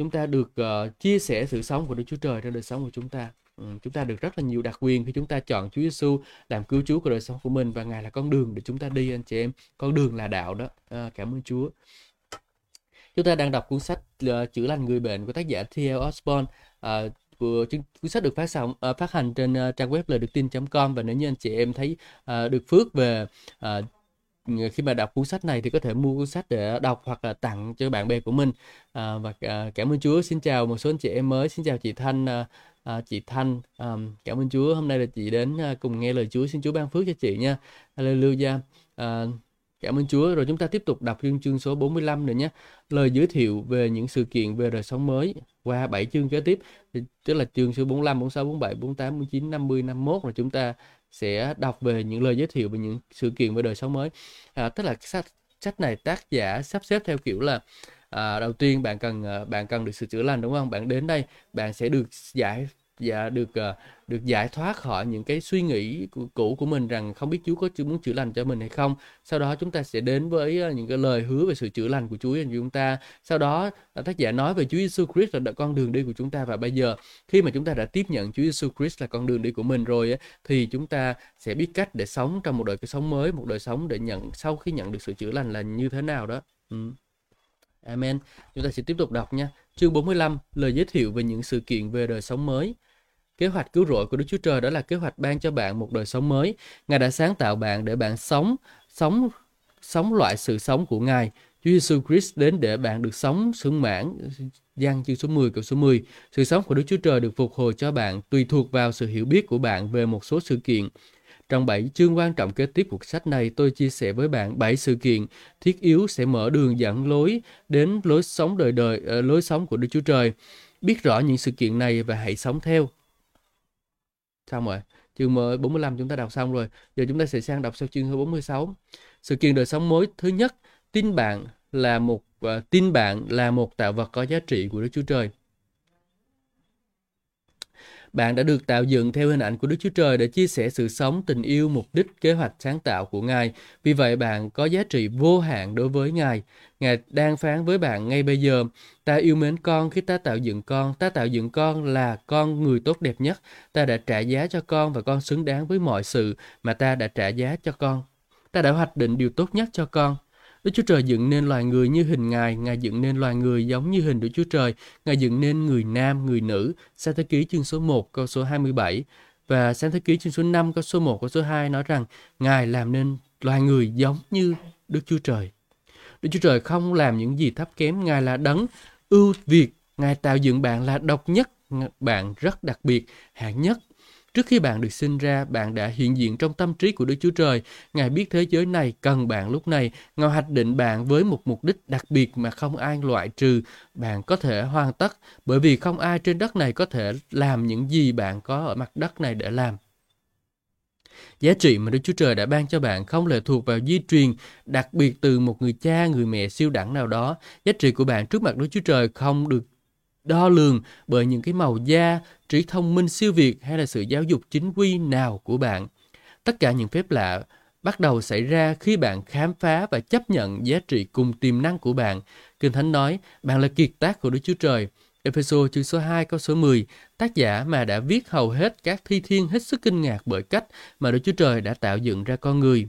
chúng ta được uh, chia sẻ sự sống của Đức Chúa Trời trong đời sống của chúng ta. Ừ, chúng ta được rất là nhiều đặc quyền khi chúng ta chọn Chúa Giêsu làm cứu Chúa của đời sống của mình và Ngài là con đường để chúng ta đi anh chị em. Con đường là đạo đó. À, cảm ơn Chúa. Chúng ta đang đọc cuốn sách uh, chữa lành người bệnh của tác giả T.L. Osborne. Uh, của cuốn sách được phát sóng uh, phát hành trên uh, trang web lời được tin.com và nếu như anh chị em thấy uh, được phước về uh, Ờ, khi mà đọc cuốn sách này thì có thể mua cuốn sách để đọc hoặc là tặng cho bạn bè của mình. À, và à, cảm ơn Chúa. Xin chào một số anh chị em mới. Xin chào chị Thanh à, à, chị Thanh. À, cảm ơn Chúa. Hôm nay là chị đến à, cùng nghe lời Chúa. Xin Chúa ban phước cho chị nha. Hallelujah. À, Cảm ơn Chúa. Rồi chúng ta tiếp tục đọc chương chương số 45 nữa nhé. Lời giới thiệu về những sự kiện về đời sống mới qua 7 chương kế tiếp. Tức là chương số 45, 46, 47, 48, 49, 50, 51 rồi chúng ta sẽ đọc về những lời giới thiệu về những sự kiện về đời sống mới. À, tức là sách sách này tác giả sắp xếp theo kiểu là à, đầu tiên bạn cần à, bạn cần được sự chữa lành đúng không? Bạn đến đây bạn sẽ được giải và được uh, được giải thoát khỏi những cái suy nghĩ cũ của mình rằng không biết Chúa có muốn chữa lành cho mình hay không. Sau đó chúng ta sẽ đến với ờ, những cái lời hứa về sự chữa lành của Chúa dành cho chúng ta. Sau đó ờ, tác giả nói về Chúa Giêsu Christ là con đường đi của chúng ta và bây giờ khi mà chúng ta đã tiếp nhận Chúa Giêsu Christ là con đường đi của mình rồi thì chúng ta sẽ biết cách để sống trong một đời sống mới, một đời sống để nhận sau khi nhận được sự chữa lành là như thế nào đó. Ừ. Amen. Chúng ta sẽ tiếp tục đọc nha. Chương 45, lời giới thiệu về những sự kiện về đời sống mới. Kế hoạch cứu rỗi của Đức Chúa Trời đó là kế hoạch ban cho bạn một đời sống mới. Ngài đã sáng tạo bạn để bạn sống, sống sống loại sự sống của Ngài. Chúa Giêsu Christ đến để bạn được sống sung mãn. Giăng chương số 10 câu số 10. Sự sống của Đức Chúa Trời được phục hồi cho bạn tùy thuộc vào sự hiểu biết của bạn về một số sự kiện. Trong 7 chương quan trọng kế tiếp của sách này, tôi chia sẻ với bạn 7 sự kiện thiết yếu sẽ mở đường dẫn lối đến lối sống đời đời, ờ, lối sống của Đức Chúa Trời. Biết rõ những sự kiện này và hãy sống theo xong rồi chương 45 chúng ta đọc xong rồi giờ chúng ta sẽ sang đọc sau chương 46 sự kiện đời sống mới thứ nhất tin bạn là một uh, tin bạn là một tạo vật có giá trị của Đức Chúa Trời bạn đã được tạo dựng theo hình ảnh của Đức Chúa Trời để chia sẻ sự sống, tình yêu, mục đích, kế hoạch sáng tạo của Ngài. Vì vậy bạn có giá trị vô hạn đối với Ngài. Ngài đang phán với bạn ngay bây giờ, ta yêu mến con khi ta tạo dựng con, ta tạo dựng con là con người tốt đẹp nhất. Ta đã trả giá cho con và con xứng đáng với mọi sự mà ta đã trả giá cho con. Ta đã hoạch định điều tốt nhất cho con. Đức Chúa Trời dựng nên loài người như hình Ngài, Ngài dựng nên loài người giống như hình Đức Chúa Trời, Ngài dựng nên người nam, người nữ. Sáng thế ký chương số 1 câu số 27 và sáng thế ký chương số 5 câu số 1 câu số 2 nói rằng Ngài làm nên loài người giống như Đức Chúa Trời. Đức Chúa Trời không làm những gì thấp kém, Ngài là đấng ưu việt, Ngài tạo dựng bạn là độc nhất, bạn rất đặc biệt, hạng nhất Trước khi bạn được sinh ra, bạn đã hiện diện trong tâm trí của Đức Chúa Trời. Ngài biết thế giới này cần bạn lúc này. Ngài hoạch định bạn với một mục đích đặc biệt mà không ai loại trừ. Bạn có thể hoàn tất bởi vì không ai trên đất này có thể làm những gì bạn có ở mặt đất này để làm. Giá trị mà Đức Chúa Trời đã ban cho bạn không lệ thuộc vào di truyền đặc biệt từ một người cha, người mẹ siêu đẳng nào đó. Giá trị của bạn trước mặt Đức Chúa Trời không được đo lường bởi những cái màu da, trí thông minh siêu việt hay là sự giáo dục chính quy nào của bạn. Tất cả những phép lạ bắt đầu xảy ra khi bạn khám phá và chấp nhận giá trị cùng tiềm năng của bạn. Kinh Thánh nói, bạn là kiệt tác của Đức Chúa Trời. Ephesos chương số 2 câu số 10, tác giả mà đã viết hầu hết các thi thiên hết sức kinh ngạc bởi cách mà Đức Chúa Trời đã tạo dựng ra con người.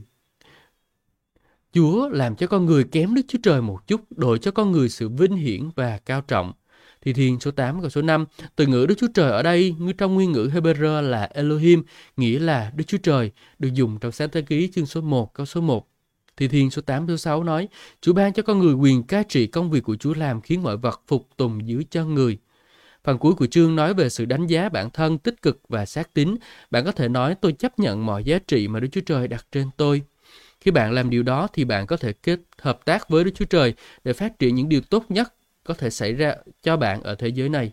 Chúa làm cho con người kém Đức Chúa Trời một chút, đổi cho con người sự vinh hiển và cao trọng. Thi Thiên số 8 câu số 5, từ ngữ Đức Chúa Trời ở đây như trong nguyên ngữ Hebrew là Elohim, nghĩa là Đức Chúa Trời, được dùng trong sáng thế ký chương số 1 câu số 1. Thi Thiên số 8 số 6 nói, Chúa ban cho con người quyền cai trị công việc của Chúa làm khiến mọi vật phục tùng dưới chân người. Phần cuối của chương nói về sự đánh giá bản thân tích cực và xác tín. Bạn có thể nói tôi chấp nhận mọi giá trị mà Đức Chúa Trời đặt trên tôi. Khi bạn làm điều đó thì bạn có thể kết hợp tác với Đức Chúa Trời để phát triển những điều tốt nhất có thể xảy ra cho bạn ở thế giới này.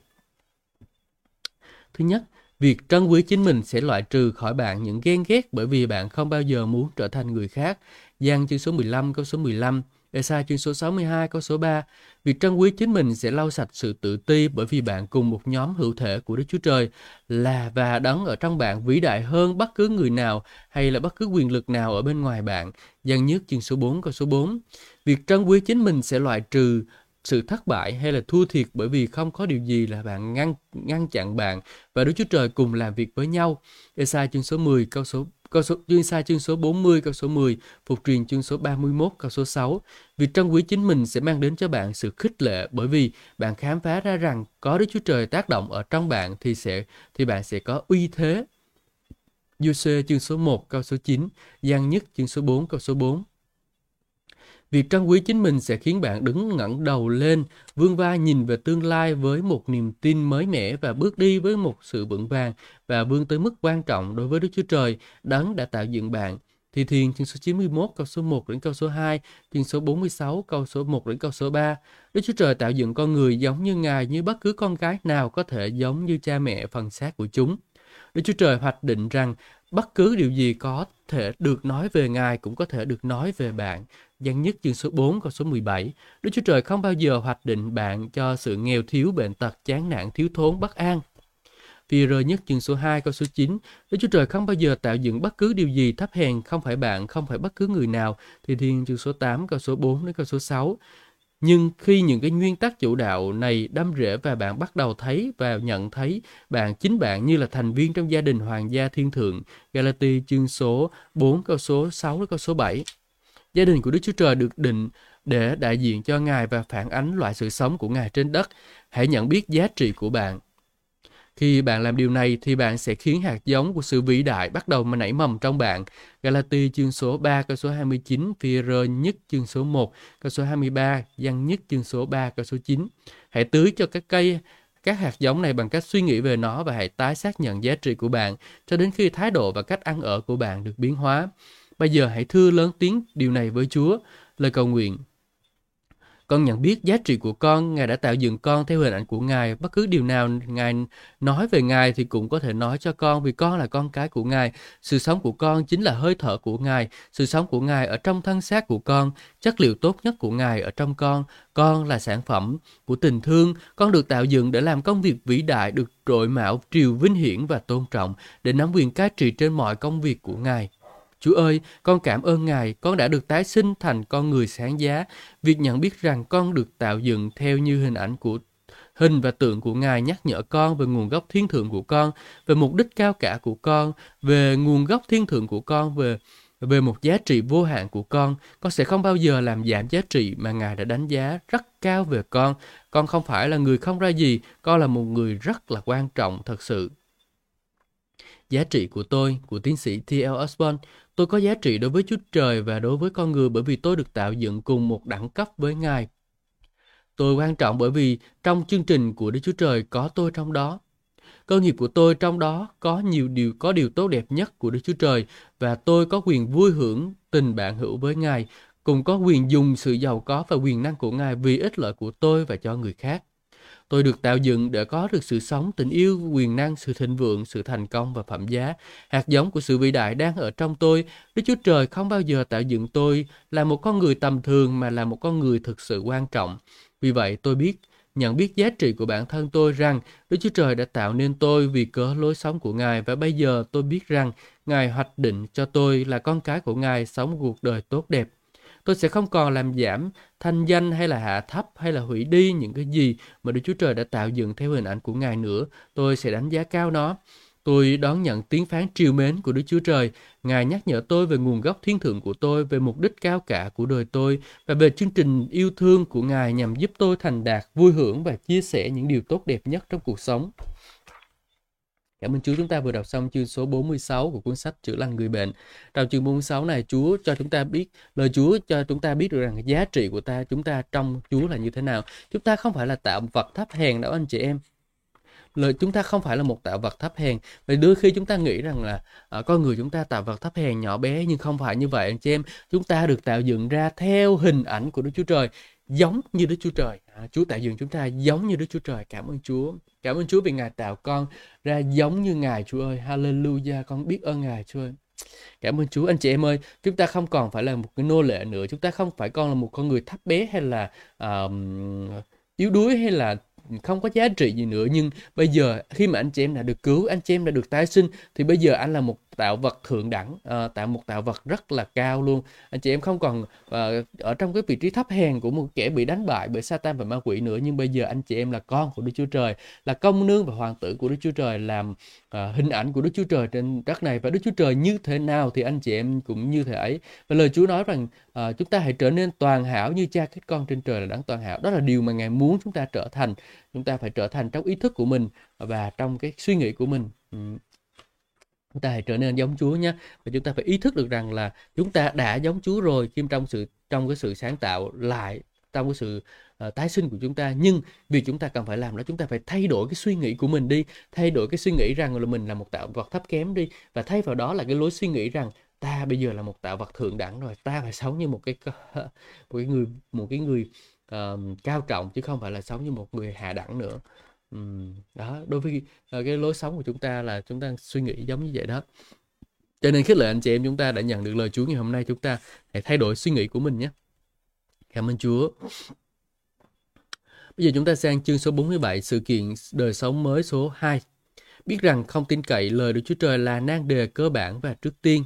Thứ nhất, việc trân quý chính mình sẽ loại trừ khỏi bạn những ghen ghét bởi vì bạn không bao giờ muốn trở thành người khác. giang chương số 15 câu số 15 Esa chương số 62 câu số 3 Việc trân quý chính mình sẽ lau sạch sự tự ti bởi vì bạn cùng một nhóm hữu thể của Đức Chúa Trời, là và đấng ở trong bạn vĩ đại hơn bất cứ người nào hay là bất cứ quyền lực nào ở bên ngoài bạn. Giăng nhất chương số 4 câu số 4 Việc trân quý chính mình sẽ loại trừ sự thất bại hay là thua thiệt bởi vì không có điều gì là bạn ngăn ngăn chặn bạn và Đức Chúa Trời cùng làm việc với nhau. Esai chương số 10 câu số câu số chuyên sai chương số 40 câu số 10, phục truyền chương số 31 câu số 6. Việc trân quý chính mình sẽ mang đến cho bạn sự khích lệ bởi vì bạn khám phá ra rằng có Đức Chúa Trời tác động ở trong bạn thì sẽ thì bạn sẽ có uy thế. Giuse chương số 1 câu số 9, Giang nhất chương số 4 câu số 4. Việc trân quý chính mình sẽ khiến bạn đứng ngẩng đầu lên, vươn vai nhìn về tương lai với một niềm tin mới mẻ và bước đi với một sự vững vàng và vươn tới mức quan trọng đối với Đức Chúa Trời, đấng đã tạo dựng bạn. Thì thiền chương số 91 câu số 1 đến câu số 2, chương số 46 câu số 1 đến câu số 3. Đức Chúa Trời tạo dựng con người giống như Ngài như bất cứ con gái nào có thể giống như cha mẹ phần xác của chúng. Đức Chúa Trời hoạch định rằng bất cứ điều gì có thể được nói về Ngài cũng có thể được nói về bạn. Giăng nhất chương số 4 câu số 17. Đức Chúa Trời không bao giờ hoạch định bạn cho sự nghèo thiếu, bệnh tật, chán nản, thiếu thốn, bất an. Phi rơi nhất chương số 2 câu số 9. Đức Chúa Trời không bao giờ tạo dựng bất cứ điều gì thấp hèn, không phải bạn, không phải bất cứ người nào. Thì thiên chương số 8 câu số 4 đến câu số 6. Nhưng khi những cái nguyên tắc chủ đạo này đâm rễ và bạn bắt đầu thấy và nhận thấy bạn chính bạn như là thành viên trong gia đình hoàng gia thiên thượng, Galati chương số 4 câu số 6 đến câu số 7. Gia đình của Đức Chúa Trời được định để đại diện cho Ngài và phản ánh loại sự sống của Ngài trên đất. Hãy nhận biết giá trị của bạn. Khi bạn làm điều này thì bạn sẽ khiến hạt giống của sự vĩ đại bắt đầu mà nảy mầm trong bạn. Galati chương số 3 câu số 29, Phi-rơ nhất chương số 1 câu số 23, Giăng nhất chương số 3 câu số 9. Hãy tưới cho các cây các hạt giống này bằng cách suy nghĩ về nó và hãy tái xác nhận giá trị của bạn cho đến khi thái độ và cách ăn ở của bạn được biến hóa. Bây giờ hãy thưa lớn tiếng điều này với Chúa. Lời cầu nguyện. Con nhận biết giá trị của con, Ngài đã tạo dựng con theo hình ảnh của Ngài. Bất cứ điều nào Ngài nói về Ngài thì cũng có thể nói cho con vì con là con cái của Ngài. Sự sống của con chính là hơi thở của Ngài. Sự sống của Ngài ở trong thân xác của con. Chất liệu tốt nhất của Ngài ở trong con. Con là sản phẩm của tình thương. Con được tạo dựng để làm công việc vĩ đại, được trội mạo, triều vinh hiển và tôn trọng, để nắm quyền cai trị trên mọi công việc của Ngài. Chúa ơi, con cảm ơn Ngài, con đã được tái sinh thành con người sáng giá. Việc nhận biết rằng con được tạo dựng theo như hình ảnh của hình và tượng của Ngài nhắc nhở con về nguồn gốc thiên thượng của con, về mục đích cao cả của con, về nguồn gốc thiên thượng của con, về về một giá trị vô hạn của con, con sẽ không bao giờ làm giảm giá trị mà Ngài đã đánh giá rất cao về con. Con không phải là người không ra gì, con là một người rất là quan trọng thật sự. Giá trị của tôi, của tiến sĩ T.L. Osborne, Tôi có giá trị đối với Chúa Trời và đối với con người bởi vì tôi được tạo dựng cùng một đẳng cấp với Ngài. Tôi quan trọng bởi vì trong chương trình của Đức Chúa Trời có tôi trong đó. Cơ nghiệp của tôi trong đó có nhiều điều có điều tốt đẹp nhất của Đức Chúa Trời và tôi có quyền vui hưởng tình bạn hữu với Ngài, cùng có quyền dùng sự giàu có và quyền năng của Ngài vì ích lợi của tôi và cho người khác. Tôi được tạo dựng để có được sự sống, tình yêu, quyền năng, sự thịnh vượng, sự thành công và phẩm giá. Hạt giống của sự vĩ đại đang ở trong tôi. Đức Chúa Trời không bao giờ tạo dựng tôi là một con người tầm thường mà là một con người thực sự quan trọng. Vì vậy tôi biết nhận biết giá trị của bản thân tôi rằng Đức Chúa Trời đã tạo nên tôi vì cớ lối sống của Ngài và bây giờ tôi biết rằng Ngài hoạch định cho tôi là con cái của Ngài sống một cuộc đời tốt đẹp. Tôi sẽ không còn làm giảm thanh danh hay là hạ thấp hay là hủy đi những cái gì mà Đức Chúa Trời đã tạo dựng theo hình ảnh của Ngài nữa. Tôi sẽ đánh giá cao nó. Tôi đón nhận tiếng phán triều mến của Đức Chúa Trời. Ngài nhắc nhở tôi về nguồn gốc thiên thượng của tôi, về mục đích cao cả của đời tôi và về chương trình yêu thương của Ngài nhằm giúp tôi thành đạt, vui hưởng và chia sẻ những điều tốt đẹp nhất trong cuộc sống. Cảm ơn Chúa chúng ta vừa đọc xong chương số 46 của cuốn sách Chữa lành người bệnh. Trong chương 46 này Chúa cho chúng ta biết, lời Chúa cho chúng ta biết được rằng giá trị của ta, chúng ta trong Chúa là như thế nào. Chúng ta không phải là tạo vật thấp hèn đâu anh chị em. Lời chúng ta không phải là một tạo vật thấp hèn. vậy đôi khi chúng ta nghĩ rằng là à, con người chúng ta tạo vật thấp hèn nhỏ bé nhưng không phải như vậy anh chị em. Chúng ta được tạo dựng ra theo hình ảnh của Đức Chúa Trời giống như Đức Chúa Trời. À, Chúa tạo dựng chúng ta giống như Đức Chúa Trời. Cảm ơn Chúa. Cảm ơn Chúa vì Ngài tạo con ra giống như Ngài Chúa ơi. Hallelujah. Con biết ơn Ngài Chúa ơi. Cảm ơn Chúa anh chị em ơi, chúng ta không còn phải là một cái nô lệ nữa, chúng ta không phải còn là một con người thấp bé hay là um, yếu đuối hay là không có giá trị gì nữa. Nhưng bây giờ khi mà anh chị em đã được cứu anh chị em đã được tái sinh thì bây giờ anh là một tạo vật thượng đẳng uh, tạo một tạo vật rất là cao luôn. Anh chị em không còn uh, ở trong cái vị trí thấp hèn của một kẻ bị đánh bại bởi Satan và ma quỷ nữa. Nhưng bây giờ anh chị em là con của Đức Chúa Trời là công nương và hoàng tử của Đức Chúa Trời làm uh, hình ảnh của Đức Chúa Trời trên đất này. Và Đức Chúa Trời như thế nào thì anh chị em cũng như thế ấy. Và lời Chúa nói rằng uh, chúng ta hãy trở nên toàn hảo như cha các con trên trời là đáng toàn hảo. Đó là điều mà Ngài muốn chúng ta trở thành chúng ta phải trở thành trong ý thức của mình và trong cái suy nghĩ của mình. Ừ. Chúng ta hãy trở nên giống Chúa nhé. Và chúng ta phải ý thức được rằng là chúng ta đã giống Chúa rồi khi trong sự trong cái sự sáng tạo lại trong cái sự uh, tái sinh của chúng ta. Nhưng việc chúng ta cần phải làm đó chúng ta phải thay đổi cái suy nghĩ của mình đi. Thay đổi cái suy nghĩ rằng là mình là một tạo vật thấp kém đi. Và thay vào đó là cái lối suy nghĩ rằng ta bây giờ là một tạo vật thượng đẳng rồi ta phải sống như một cái (laughs) một cái người một cái người uh, cao trọng chứ không phải là sống như một người hạ đẳng nữa um, đó, đối với, uh, cái lối sống của chúng ta là chúng ta suy nghĩ giống như vậy đó. Cho nên khích lệ anh chị em chúng ta đã nhận được lời Chúa ngày hôm nay chúng ta hãy thay đổi suy nghĩ của mình nhé. Cảm ơn Chúa. Bây giờ chúng ta sang chương số 47, sự kiện đời sống mới số 2. Biết rằng không tin cậy lời Đức Chúa Trời là nan đề cơ bản và trước tiên.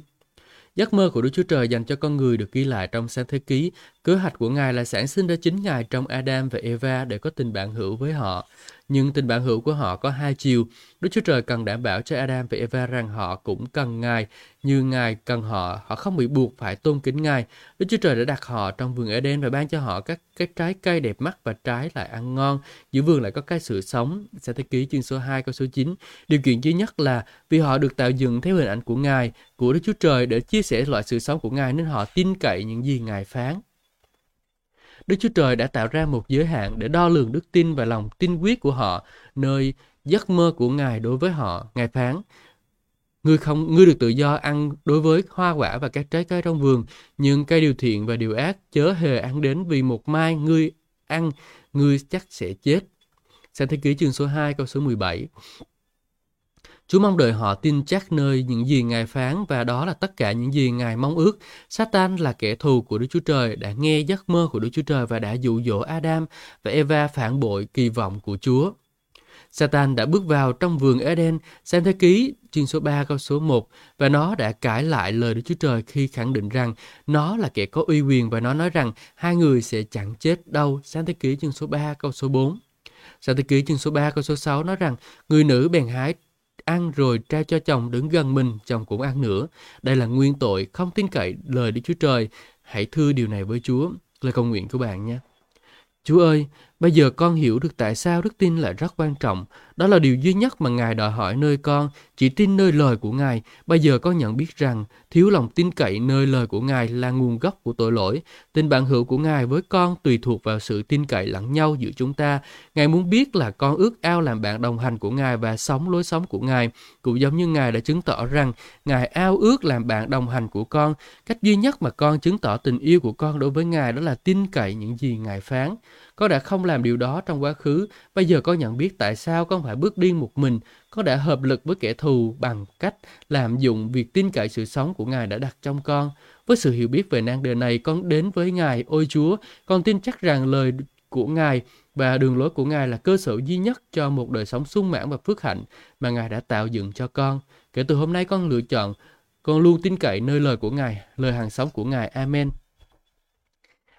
Giấc mơ của Đức Chúa Trời dành cho con người được ghi lại trong sáng thế ký. Kế hoạch của Ngài là sản sinh ra chính Ngài trong Adam và Eva để có tình bạn hữu với họ nhưng tình bạn hữu của họ có hai chiều. Đức Chúa Trời cần đảm bảo cho Adam và Eva rằng họ cũng cần Ngài, như Ngài cần họ, họ không bị buộc phải tôn kính Ngài. Đức Chúa Trời đã đặt họ trong vườn Eden và ban cho họ các cái trái cây đẹp mắt và trái lại ăn ngon. Giữa vườn lại có cái sự sống. Sẽ thế ký chương số 2 câu số 9. Điều kiện duy nhất là vì họ được tạo dựng theo hình ảnh của Ngài, của Đức Chúa Trời để chia sẻ loại sự sống của Ngài nên họ tin cậy những gì Ngài phán. Đức Chúa Trời đã tạo ra một giới hạn để đo lường đức tin và lòng tin quyết của họ, nơi giấc mơ của Ngài đối với họ. Ngài phán, Ngươi không ngươi được tự do ăn đối với hoa quả và các trái cây trong vườn, nhưng cây điều thiện và điều ác chớ hề ăn đến vì một mai ngươi ăn, ngươi chắc sẽ chết. Sáng thế ký chương số 2 câu số 17. Chúa mong đợi họ tin chắc nơi những gì Ngài phán và đó là tất cả những gì Ngài mong ước. Satan là kẻ thù của Đức Chúa Trời, đã nghe giấc mơ của Đức Chúa Trời và đã dụ dỗ Adam và Eva phản bội kỳ vọng của Chúa. Satan đã bước vào trong vườn Eden, xem thế ký chương số 3 câu số 1 và nó đã cãi lại lời Đức Chúa Trời khi khẳng định rằng nó là kẻ có uy quyền và nó nói rằng hai người sẽ chẳng chết đâu. Sáng thế ký chương số 3 câu số 4. Sáng thế ký chương số 3 câu số 6 nói rằng người nữ bèn hái ăn rồi trao cho chồng đứng gần mình, chồng cũng ăn nữa. Đây là nguyên tội, không tin cậy lời Đức Chúa Trời. Hãy thưa điều này với Chúa. Lời cầu nguyện của bạn nhé. Chúa ơi, bây giờ con hiểu được tại sao đức tin lại rất quan trọng. Đó là điều duy nhất mà Ngài đòi hỏi nơi con, chỉ tin nơi lời của Ngài. Bây giờ con nhận biết rằng thiếu lòng tin cậy nơi lời của Ngài là nguồn gốc của tội lỗi. Tình bạn hữu của Ngài với con tùy thuộc vào sự tin cậy lẫn nhau giữa chúng ta. Ngài muốn biết là con ước ao làm bạn đồng hành của Ngài và sống lối sống của Ngài. Cũng giống như Ngài đã chứng tỏ rằng Ngài ao ước làm bạn đồng hành của con. Cách duy nhất mà con chứng tỏ tình yêu của con đối với Ngài đó là tin cậy những gì Ngài phán. Con đã không làm điều đó trong quá khứ, bây giờ con nhận biết tại sao con phải bước đi một mình. Con đã hợp lực với kẻ thù bằng cách làm dụng việc tin cậy sự sống của Ngài đã đặt trong con. Với sự hiểu biết về nan đề này, con đến với Ngài, ôi Chúa, con tin chắc rằng lời của Ngài và đường lối của Ngài là cơ sở duy nhất cho một đời sống sung mãn và phước hạnh mà Ngài đã tạo dựng cho con. Kể từ hôm nay con lựa chọn, con luôn tin cậy nơi lời của Ngài, lời hàng sống của Ngài. Amen.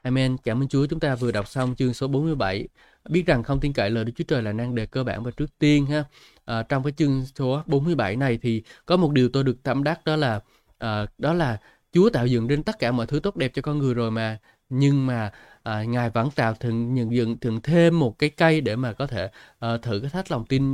Amen. Cảm ơn Chúa chúng ta vừa đọc xong chương số 47. Biết rằng không tin cậy lời Đức Chúa Trời là năng đề cơ bản và trước tiên ha. À, trong cái chương số 47 này thì có một điều tôi được tâm đắc đó là à, đó là Chúa tạo dựng nên tất cả mọi thứ tốt đẹp cho con người rồi mà nhưng mà à, ngài vẫn tạo thường nhận dựng thường thêm một cái cây để mà có thể à, thử cái thách lòng tin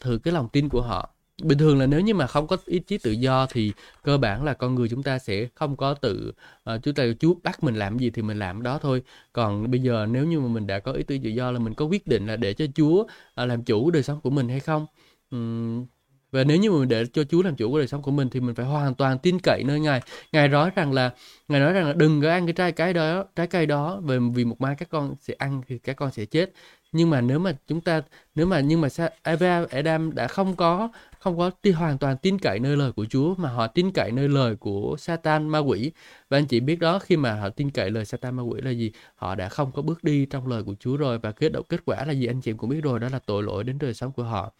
thử cái lòng tin của họ bình thường là nếu như mà không có ý chí tự do thì cơ bản là con người chúng ta sẽ không có tự uh, chúng ta chú bắt mình làm gì thì mình làm đó thôi. Còn bây giờ nếu như mà mình đã có ý tư tự do là mình có quyết định là để cho Chúa uh, làm chủ đời sống của mình hay không? Um, và nếu như mà mình để cho Chúa làm chủ của đời sống của mình thì mình phải hoàn toàn tin cậy nơi Ngài. Ngài nói rằng là Ngài nói rằng là đừng có ăn cái trái cái đó, trái cây đó vì vì một mai các con sẽ ăn thì các con sẽ chết nhưng mà nếu mà chúng ta nếu mà nhưng mà Eva Adam đã không có không có đi hoàn toàn tin cậy nơi lời của Chúa mà họ tin cậy nơi lời của Satan ma quỷ. Và anh chị biết đó khi mà họ tin cậy lời Satan ma quỷ là gì? Họ đã không có bước đi trong lời của Chúa rồi. Và kết động kết quả là gì anh chị cũng biết rồi đó là tội lỗi đến đời sống của họ.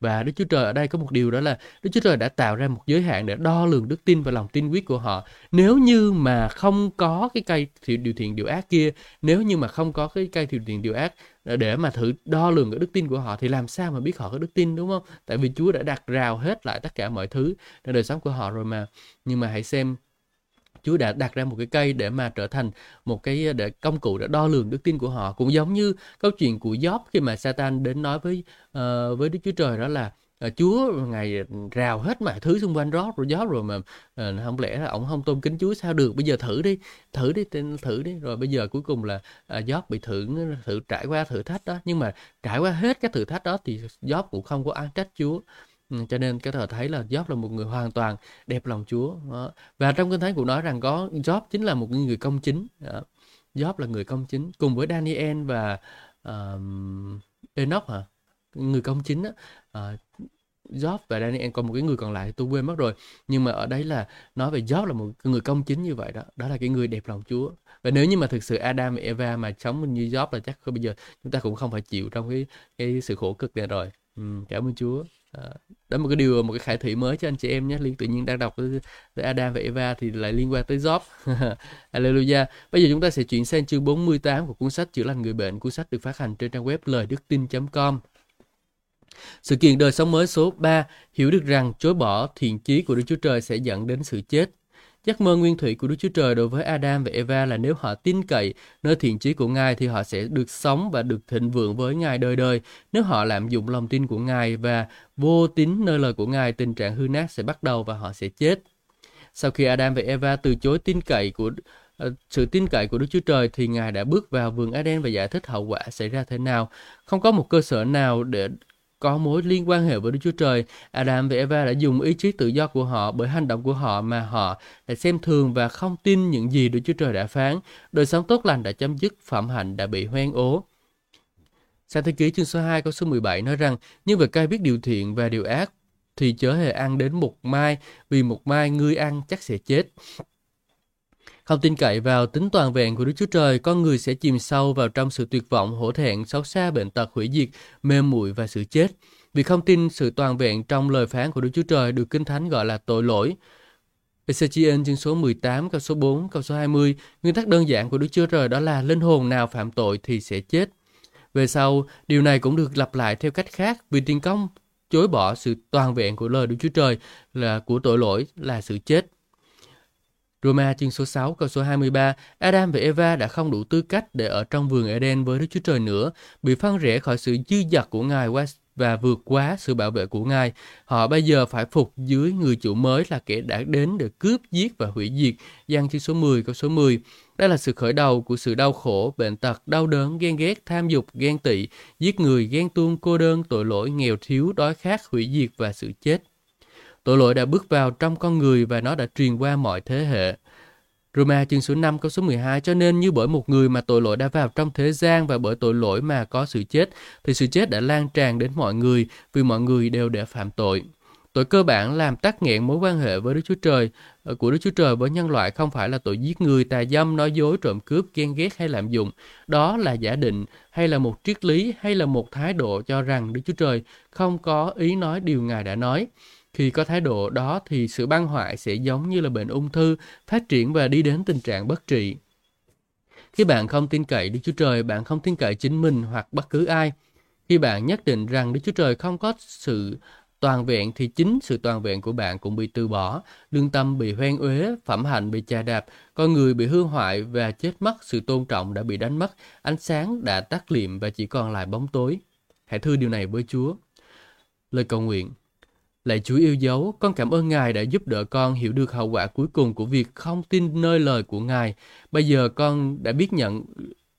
Và Đức Chúa Trời ở đây có một điều đó là Đức Chúa Trời đã tạo ra một giới hạn để đo lường đức tin và lòng tin quyết của họ. Nếu như mà không có cái cây điều thiện điều ác kia, nếu như mà không có cái cây điều thiện điều ác để mà thử đo lường cái đức tin của họ thì làm sao mà biết họ có đức tin đúng không? Tại vì Chúa đã đặt rào hết lại tất cả mọi thứ trong đời sống của họ rồi mà. Nhưng mà hãy xem Chúa đã đặt ra một cái cây để mà trở thành một cái để công cụ để đo lường đức tin của họ cũng giống như câu chuyện của Job khi mà Satan đến nói với uh, với Đức Chúa Trời đó là Ờ, Chúa ngày rào hết mọi thứ xung quanh rót rồi gió rồi mà uh, không lẽ là ông không tôn kính Chúa sao được? Bây giờ thử đi thử đi thử đi. Rồi bây giờ cuối cùng là uh, bị thử thử trải qua thử thách đó. Nhưng mà trải qua hết các thử thách đó thì gió cũng không có ăn trách Chúa. Ừ, cho nên cái thờ thấy là Job là một người hoàn toàn đẹp lòng Chúa. Đó. và trong kinh thánh cũng nói rằng có Job chính là một người công chính. Đó. Job là người công chính. Cùng với Daniel và uh, Enoch hả? Người công chính đó uh, Job và Daniel còn một cái người còn lại tôi quên mất rồi. Nhưng mà ở đấy là nói về Job là một người công chính như vậy đó. Đó là cái người đẹp lòng Chúa. Và nếu như mà thực sự Adam và Eva mà sống như Job là chắc bây giờ chúng ta cũng không phải chịu trong cái cái sự khổ cực này rồi. Ừ, cảm ơn Chúa. Ờ, đó một cái điều một cái khải thị mới cho anh chị em nhé. Liên tự nhiên đang đọc tới Adam và Eva thì lại liên quan tới Job. (laughs) Hallelujah. Bây giờ chúng ta sẽ chuyển sang chương 48 của cuốn sách chữa lành người bệnh. Cuốn sách được phát hành trên trang web lời đức tin.com sự kiện đời sống mới số 3 hiểu được rằng chối bỏ thiện chí của Đức Chúa Trời sẽ dẫn đến sự chết. Giấc mơ nguyên thủy của Đức Chúa Trời đối với Adam và Eva là nếu họ tin cậy nơi thiện chí của Ngài thì họ sẽ được sống và được thịnh vượng với Ngài đời đời. Nếu họ lạm dụng lòng tin của Ngài và vô tín nơi lời của Ngài, tình trạng hư nát sẽ bắt đầu và họ sẽ chết. Sau khi Adam và Eva từ chối tin cậy của ờ, sự tin cậy của Đức Chúa Trời thì Ngài đã bước vào vườn Eden và giải thích hậu quả xảy ra thế nào. Không có một cơ sở nào để có mối liên quan hệ với Đức Chúa Trời. Adam và Eva đã dùng ý chí tự do của họ bởi hành động của họ mà họ đã xem thường và không tin những gì Đức Chúa Trời đã phán. Đời sống tốt lành đã chấm dứt, phạm hạnh đã bị hoen ố. Sa thế ký chương số 2 câu số 17 nói rằng Nhưng về cây biết điều thiện và điều ác thì chớ hề ăn đến một mai vì một mai ngươi ăn chắc sẽ chết. Không tin cậy vào tính toàn vẹn của Đức Chúa Trời, con người sẽ chìm sâu vào trong sự tuyệt vọng, hổ thẹn, xấu xa, bệnh tật, hủy diệt, mê muội và sự chết. Vì không tin sự toàn vẹn trong lời phán của Đức Chúa Trời được Kinh Thánh gọi là tội lỗi. Ezechiel chương số 18, câu số 4, câu số 20, nguyên tắc đơn giản của Đức Chúa Trời đó là linh hồn nào phạm tội thì sẽ chết. Về sau, điều này cũng được lặp lại theo cách khác vì tiền công chối bỏ sự toàn vẹn của lời Đức Chúa Trời là của tội lỗi là sự chết. Roma chương số 6 câu số 23, Adam và Eva đã không đủ tư cách để ở trong vườn Eden với Đức Chúa Trời nữa, bị phân rẽ khỏi sự dư dật của Ngài và vượt quá sự bảo vệ của Ngài. Họ bây giờ phải phục dưới người chủ mới là kẻ đã đến để cướp, giết và hủy diệt. Giăng chương số 10 câu số 10. Đây là sự khởi đầu của sự đau khổ, bệnh tật, đau đớn, ghen ghét, tham dục, ghen tị, giết người, ghen tuông, cô đơn, tội lỗi, nghèo thiếu, đói khát, hủy diệt và sự chết. Tội lỗi đã bước vào trong con người và nó đã truyền qua mọi thế hệ. Roma chương số 5 câu số 12 cho nên như bởi một người mà tội lỗi đã vào trong thế gian và bởi tội lỗi mà có sự chết thì sự chết đã lan tràn đến mọi người vì mọi người đều để phạm tội. Tội cơ bản làm tắc nghẽn mối quan hệ với Đức Chúa Trời ờ, của Đức Chúa Trời với nhân loại không phải là tội giết người, tà dâm, nói dối, trộm cướp, ghen ghét hay lạm dụng. Đó là giả định hay là một triết lý hay là một thái độ cho rằng Đức Chúa Trời không có ý nói điều Ngài đã nói. Khi có thái độ đó thì sự băng hoại sẽ giống như là bệnh ung thư, phát triển và đi đến tình trạng bất trị. Khi bạn không tin cậy Đức Chúa Trời, bạn không tin cậy chính mình hoặc bất cứ ai. Khi bạn nhất định rằng Đức Chúa Trời không có sự toàn vẹn thì chính sự toàn vẹn của bạn cũng bị từ bỏ, lương tâm bị hoen uế, phẩm hạnh bị chà đạp, con người bị hư hoại và chết mất, sự tôn trọng đã bị đánh mất, ánh sáng đã tắt liệm và chỉ còn lại bóng tối. Hãy thưa điều này với Chúa. Lời cầu nguyện Lạy Chúa yêu dấu, con cảm ơn Ngài đã giúp đỡ con hiểu được hậu quả cuối cùng của việc không tin nơi lời của Ngài. Bây giờ con đã biết nhận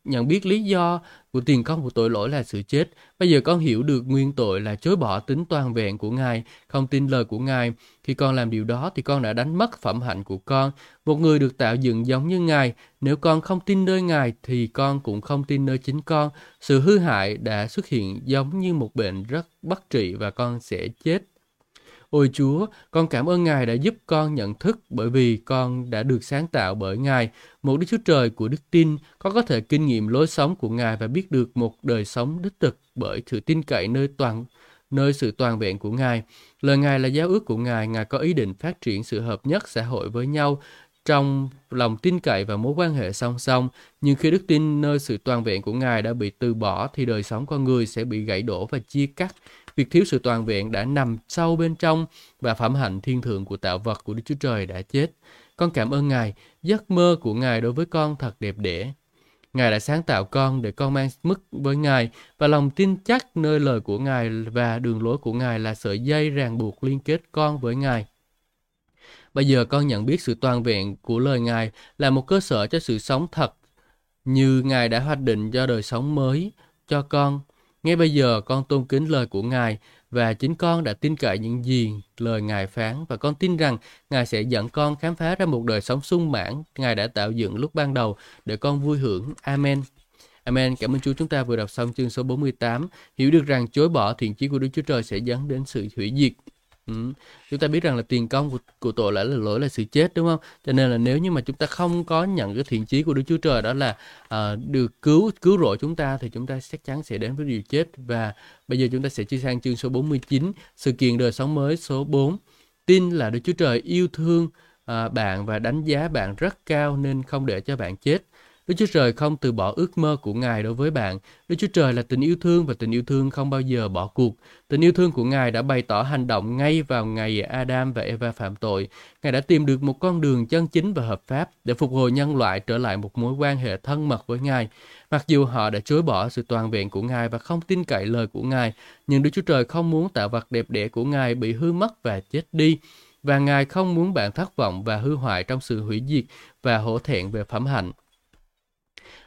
nhận biết lý do của tiền công của tội lỗi là sự chết. Bây giờ con hiểu được nguyên tội là chối bỏ tính toàn vẹn của Ngài, không tin lời của Ngài. Khi con làm điều đó thì con đã đánh mất phẩm hạnh của con. Một người được tạo dựng giống như Ngài, nếu con không tin nơi Ngài thì con cũng không tin nơi chính con. Sự hư hại đã xuất hiện giống như một bệnh rất bất trị và con sẽ chết Ôi Chúa, con cảm ơn Ngài đã giúp con nhận thức bởi vì con đã được sáng tạo bởi Ngài. Một Đức Chúa Trời của đức tin, con có thể kinh nghiệm lối sống của Ngài và biết được một đời sống đích thực bởi sự tin cậy nơi toàn nơi sự toàn vẹn của Ngài. Lời Ngài là giáo ước của Ngài, Ngài có ý định phát triển sự hợp nhất xã hội với nhau trong lòng tin cậy và mối quan hệ song song. Nhưng khi đức tin nơi sự toàn vẹn của Ngài đã bị từ bỏ thì đời sống con người sẽ bị gãy đổ và chia cắt. Việc thiếu sự toàn vẹn đã nằm sâu bên trong và phẩm hạnh thiên thượng của tạo vật của Đức Chúa Trời đã chết. Con cảm ơn Ngài, giấc mơ của Ngài đối với con thật đẹp đẽ. Ngài đã sáng tạo con để con mang mức với Ngài và lòng tin chắc nơi lời của Ngài và đường lối của Ngài là sợi dây ràng buộc liên kết con với Ngài. Bây giờ con nhận biết sự toàn vẹn của lời Ngài là một cơ sở cho sự sống thật như Ngài đã hoạch định cho đời sống mới cho con ngay bây giờ, con tôn kính lời của Ngài và chính con đã tin cậy những gì lời Ngài phán và con tin rằng Ngài sẽ dẫn con khám phá ra một đời sống sung mãn Ngài đã tạo dựng lúc ban đầu để con vui hưởng. Amen. Amen. Cảm ơn Chúa, chúng ta vừa đọc xong chương số 48. Hiểu được rằng chối bỏ thiện chí của Đức Chúa Trời sẽ dẫn đến sự hủy diệt. Ừ. Chúng ta biết rằng là tiền công của, của tội lỗi là lỗi là sự chết đúng không? Cho nên là nếu như mà chúng ta không có nhận cái thiện chí của Đức Chúa Trời đó là uh, được cứu cứu rỗi chúng ta thì chúng ta chắc chắn sẽ đến với điều chết và bây giờ chúng ta sẽ chia sang chương số 49 sự kiện đời sống mới số 4 tin là Đức Chúa Trời yêu thương uh, bạn và đánh giá bạn rất cao nên không để cho bạn chết Đức Chúa Trời không từ bỏ ước mơ của Ngài đối với bạn. Đức Chúa Trời là tình yêu thương và tình yêu thương không bao giờ bỏ cuộc. Tình yêu thương của Ngài đã bày tỏ hành động ngay vào ngày Adam và Eva phạm tội. Ngài đã tìm được một con đường chân chính và hợp pháp để phục hồi nhân loại trở lại một mối quan hệ thân mật với Ngài. Mặc dù họ đã chối bỏ sự toàn vẹn của Ngài và không tin cậy lời của Ngài, nhưng Đức Chúa Trời không muốn tạo vật đẹp đẽ của Ngài bị hư mất và chết đi và Ngài không muốn bạn thất vọng và hư hoại trong sự hủy diệt và hổ thẹn về phẩm hạnh.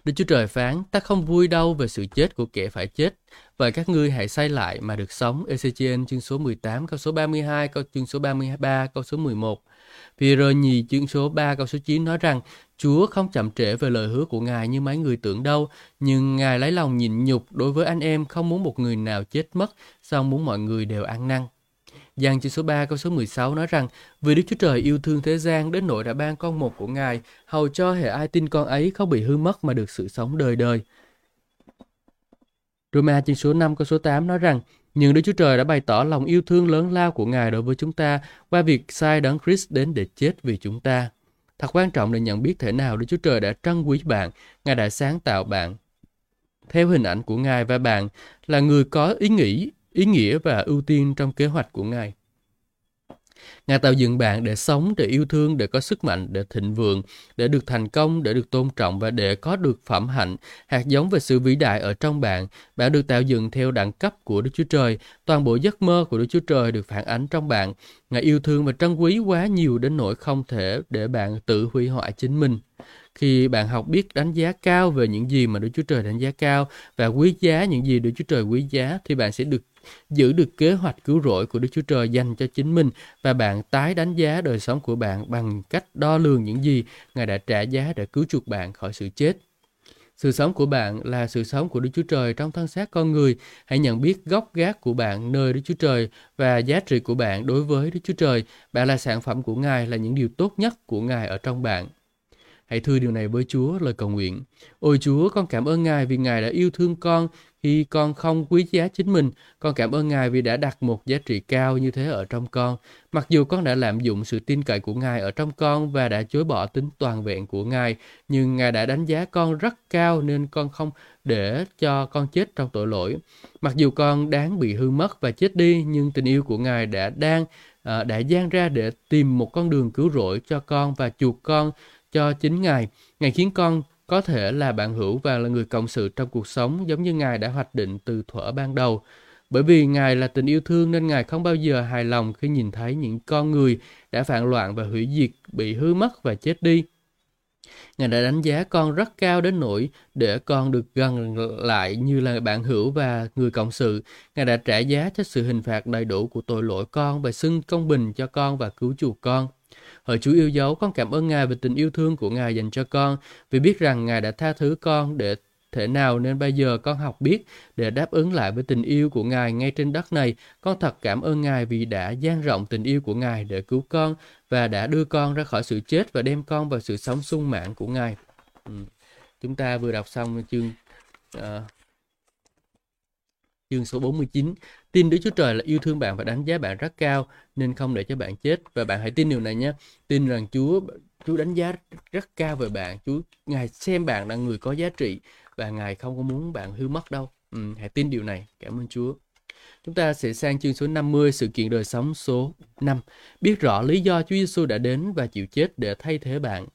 Đức Chúa Trời phán, ta không vui đâu về sự chết của kẻ phải chết. và các ngươi hãy say lại mà được sống. Ezechiel chương số 18, câu số 32, câu chương số 33, câu số 11. vì rồi nhì chương số 3 câu số 9 nói rằng Chúa không chậm trễ về lời hứa của Ngài như mấy người tưởng đâu, nhưng Ngài lấy lòng nhịn nhục đối với anh em không muốn một người nào chết mất, song muốn mọi người đều ăn năn. Giăng chương số 3 câu số 16 nói rằng Vì Đức Chúa Trời yêu thương thế gian đến nỗi đã ban con một của Ngài, hầu cho hệ ai tin con ấy không bị hư mất mà được sự sống đời đời. Roma chương số 5 câu số 8 nói rằng nhưng Đức Chúa Trời đã bày tỏ lòng yêu thương lớn lao của Ngài đối với chúng ta qua việc sai đấng Christ đến để chết vì chúng ta. Thật quan trọng để nhận biết thế nào Đức Chúa Trời đã trân quý bạn, Ngài đã sáng tạo bạn theo hình ảnh của Ngài và bạn là người có ý nghĩ ý nghĩa và ưu tiên trong kế hoạch của Ngài. Ngài tạo dựng bạn để sống, để yêu thương, để có sức mạnh, để thịnh vượng, để được thành công, để được tôn trọng và để có được phẩm hạnh, hạt giống về sự vĩ đại ở trong bạn. Bạn được tạo dựng theo đẳng cấp của Đức Chúa Trời. Toàn bộ giấc mơ của Đức Chúa Trời được phản ánh trong bạn. Ngài yêu thương và trân quý quá nhiều đến nỗi không thể để bạn tự hủy hoại chính mình khi bạn học biết đánh giá cao về những gì mà Đức Chúa Trời đánh giá cao và quý giá những gì Đức Chúa Trời quý giá thì bạn sẽ được giữ được kế hoạch cứu rỗi của Đức Chúa Trời dành cho chính mình và bạn tái đánh giá đời sống của bạn bằng cách đo lường những gì Ngài đã trả giá để cứu chuộc bạn khỏi sự chết. Sự sống của bạn là sự sống của Đức Chúa Trời trong thân xác con người. Hãy nhận biết gốc gác của bạn nơi Đức Chúa Trời và giá trị của bạn đối với Đức Chúa Trời. Bạn là sản phẩm của Ngài, là những điều tốt nhất của Ngài ở trong bạn. Hãy thư điều này với Chúa, lời cầu nguyện. Ôi Chúa, con cảm ơn Ngài vì Ngài đã yêu thương con khi con không quý giá chính mình. Con cảm ơn Ngài vì đã đặt một giá trị cao như thế ở trong con. Mặc dù con đã lạm dụng sự tin cậy của Ngài ở trong con và đã chối bỏ tính toàn vẹn của Ngài, nhưng Ngài đã đánh giá con rất cao nên con không để cho con chết trong tội lỗi. Mặc dù con đáng bị hư mất và chết đi, nhưng tình yêu của Ngài đã đang à, đã gian ra để tìm một con đường cứu rỗi cho con và chuộc con cho chính Ngài. Ngài khiến con có thể là bạn hữu và là người cộng sự trong cuộc sống giống như Ngài đã hoạch định từ thuở ban đầu. Bởi vì Ngài là tình yêu thương nên Ngài không bao giờ hài lòng khi nhìn thấy những con người đã phản loạn và hủy diệt, bị hư mất và chết đi. Ngài đã đánh giá con rất cao đến nỗi để con được gần lại như là bạn hữu và người cộng sự. Ngài đã trả giá cho sự hình phạt đầy đủ của tội lỗi con và xưng công bình cho con và cứu chuộc con. Hỡi Chúa yêu dấu, con cảm ơn Ngài về tình yêu thương của Ngài dành cho con, vì biết rằng Ngài đã tha thứ con để thể nào nên bây giờ con học biết để đáp ứng lại với tình yêu của Ngài ngay trên đất này. Con thật cảm ơn Ngài vì đã dang rộng tình yêu của Ngài để cứu con và đã đưa con ra khỏi sự chết và đem con vào sự sống sung mãn của Ngài. Ừ. Chúng ta vừa đọc xong chương uh, chương số 49. Tin Đức Chúa Trời là yêu thương bạn và đánh giá bạn rất cao nên không để cho bạn chết và bạn hãy tin điều này nhé. Tin rằng Chúa Chúa đánh giá rất cao về bạn. Chúa Ngài xem bạn là người có giá trị và Ngài không có muốn bạn hư mất đâu. Ừ, hãy tin điều này. Cảm ơn Chúa. Chúng ta sẽ sang chương số 50, sự kiện đời sống số 5. Biết rõ lý do Chúa Giêsu đã đến và chịu chết để thay thế bạn.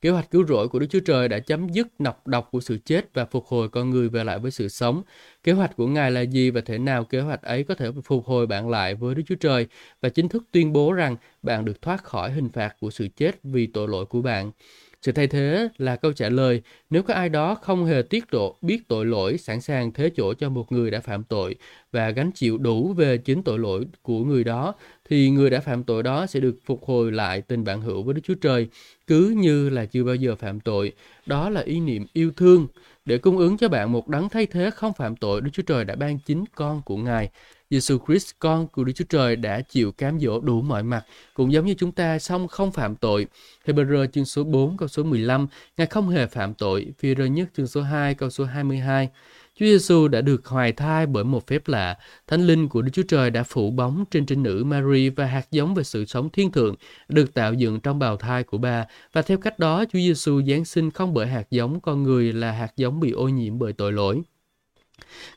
Kế hoạch cứu rỗi của Đức Chúa Trời đã chấm dứt nọc độc của sự chết và phục hồi con người về lại với sự sống. Kế hoạch của Ngài là gì và thế nào kế hoạch ấy có thể phục hồi bạn lại với Đức Chúa Trời và chính thức tuyên bố rằng bạn được thoát khỏi hình phạt của sự chết vì tội lỗi của bạn. Sự thay thế là câu trả lời nếu có ai đó không hề tiết độ biết tội lỗi, sẵn sàng thế chỗ cho một người đã phạm tội và gánh chịu đủ về chính tội lỗi của người đó, thì người đã phạm tội đó sẽ được phục hồi lại tình bạn hữu với Đức Chúa Trời, cứ như là chưa bao giờ phạm tội. Đó là ý niệm yêu thương. Để cung ứng cho bạn một đấng thay thế không phạm tội, Đức Chúa Trời đã ban chính con của Ngài. Giêsu Christ, con của Đức Chúa Trời đã chịu cám dỗ đủ mọi mặt, cũng giống như chúng ta song không phạm tội. Hebrew chương số 4 câu số 15, Ngài không hề phạm tội. Phi rơ nhất chương số 2 câu số 22. Chúa Giêsu đã được hoài thai bởi một phép lạ. Thánh linh của Đức Chúa Trời đã phủ bóng trên trinh nữ Mary và hạt giống về sự sống thiên thượng được tạo dựng trong bào thai của bà. Và theo cách đó, Chúa Giêsu giáng sinh không bởi hạt giống con người là hạt giống bị ô nhiễm bởi tội lỗi.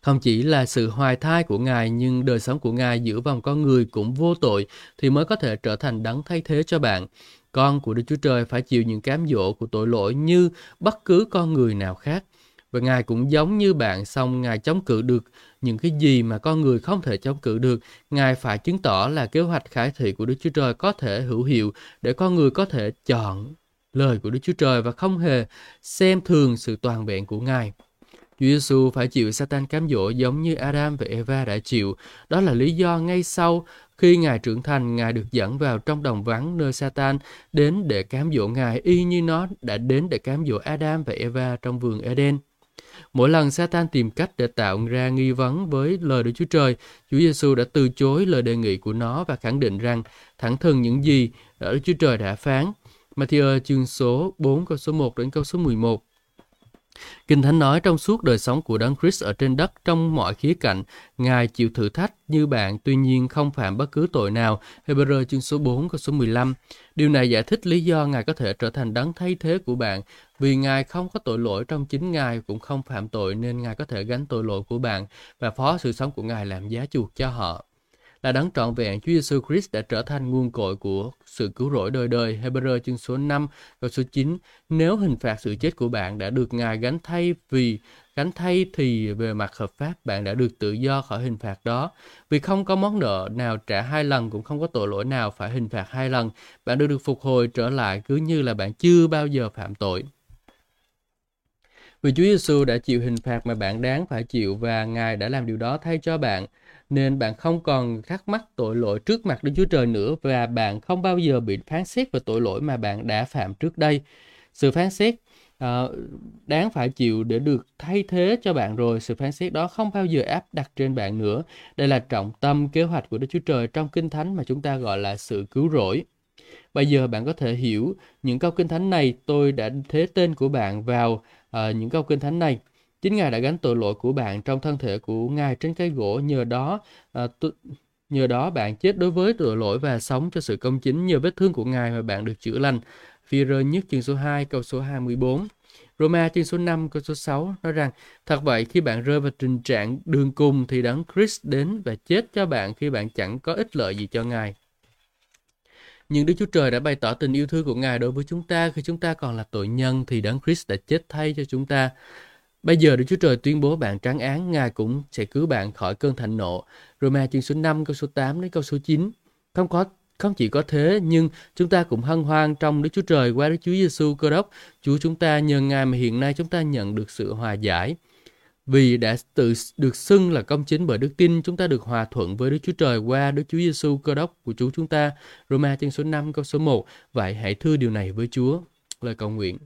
Không chỉ là sự hoài thai của Ngài nhưng đời sống của Ngài giữa vòng con người cũng vô tội thì mới có thể trở thành đấng thay thế cho bạn. Con của Đức Chúa Trời phải chịu những cám dỗ của tội lỗi như bất cứ con người nào khác. Và Ngài cũng giống như bạn, xong Ngài chống cự được những cái gì mà con người không thể chống cự được. Ngài phải chứng tỏ là kế hoạch khải thị của Đức Chúa Trời có thể hữu hiệu để con người có thể chọn lời của Đức Chúa Trời và không hề xem thường sự toàn vẹn của Ngài. Chúa Giêsu phải chịu Satan cám dỗ giống như Adam và Eva đã chịu. Đó là lý do ngay sau khi Ngài trưởng thành, Ngài được dẫn vào trong đồng vắng nơi Satan đến để cám dỗ Ngài y như nó đã đến để cám dỗ Adam và Eva trong vườn Eden. Mỗi lần Satan tìm cách để tạo ra nghi vấn với lời Đức Chúa Trời, Chúa Giêsu đã từ chối lời đề nghị của nó và khẳng định rằng thẳng thừng những gì Đức Chúa Trời đã phán. Matthew chương số 4 câu số 1 đến câu số 11. Kinh Thánh nói trong suốt đời sống của Đấng Christ ở trên đất trong mọi khía cạnh, Ngài chịu thử thách như bạn tuy nhiên không phạm bất cứ tội nào. Hebrew chương số 4 câu số 15. Điều này giải thích lý do Ngài có thể trở thành đấng thay thế của bạn vì Ngài không có tội lỗi trong chính Ngài cũng không phạm tội nên Ngài có thể gánh tội lỗi của bạn và phó sự sống của Ngài làm giá chuộc cho họ là đấng trọn vẹn, Chúa Giêsu Christ đã trở thành nguồn cội của sự cứu rỗi đời đời. Hebrew chương số 5 câu số 9 Nếu hình phạt sự chết của bạn đã được Ngài gánh thay vì, gánh thay thì về mặt hợp pháp bạn đã được tự do khỏi hình phạt đó. Vì không có món nợ nào trả hai lần cũng không có tội lỗi nào phải hình phạt hai lần. Bạn đã được phục hồi trở lại cứ như là bạn chưa bao giờ phạm tội. Vì Chúa Giêsu đã chịu hình phạt mà bạn đáng phải chịu và Ngài đã làm điều đó thay cho bạn nên bạn không còn thắc mắc tội lỗi trước mặt Đức Chúa Trời nữa và bạn không bao giờ bị phán xét về tội lỗi mà bạn đã phạm trước đây. Sự phán xét uh, đáng phải chịu để được thay thế cho bạn rồi. Sự phán xét đó không bao giờ áp đặt trên bạn nữa. Đây là trọng tâm kế hoạch của Đức Chúa Trời trong Kinh Thánh mà chúng ta gọi là sự cứu rỗi. Bây giờ bạn có thể hiểu những câu Kinh Thánh này. Tôi đã thế tên của bạn vào uh, những câu Kinh Thánh này. Chính Ngài đã gánh tội lỗi của bạn trong thân thể của Ngài trên cây gỗ, nhờ đó à, tu, nhờ đó bạn chết đối với tội lỗi và sống cho sự công chính nhờ vết thương của Ngài mà bạn được chữa lành. Phi rơ nhất chương số 2 câu số 24. Roma chương số 5 câu số 6 nói rằng Thật vậy khi bạn rơi vào tình trạng đường cùng thì đấng Christ đến và chết cho bạn khi bạn chẳng có ích lợi gì cho Ngài. Nhưng Đức Chúa Trời đã bày tỏ tình yêu thương của Ngài đối với chúng ta khi chúng ta còn là tội nhân thì đấng Christ đã chết thay cho chúng ta. Bây giờ Đức Chúa Trời tuyên bố bạn tráng án, Ngài cũng sẽ cứu bạn khỏi cơn thạnh nộ. Roma chương số 5 câu số 8 đến câu số 9. Không có không chỉ có thế, nhưng chúng ta cũng hân hoan trong Đức Chúa Trời qua Đức Chúa Giêsu Cơ Đốc. Chúa chúng ta nhờ Ngài mà hiện nay chúng ta nhận được sự hòa giải. Vì đã tự được xưng là công chính bởi đức tin, chúng ta được hòa thuận với Đức Chúa Trời qua Đức Chúa Giêsu Cơ Đốc của Chúa chúng ta. Roma chương số 5 câu số 1. Vậy hãy thưa điều này với Chúa. Lời cầu nguyện.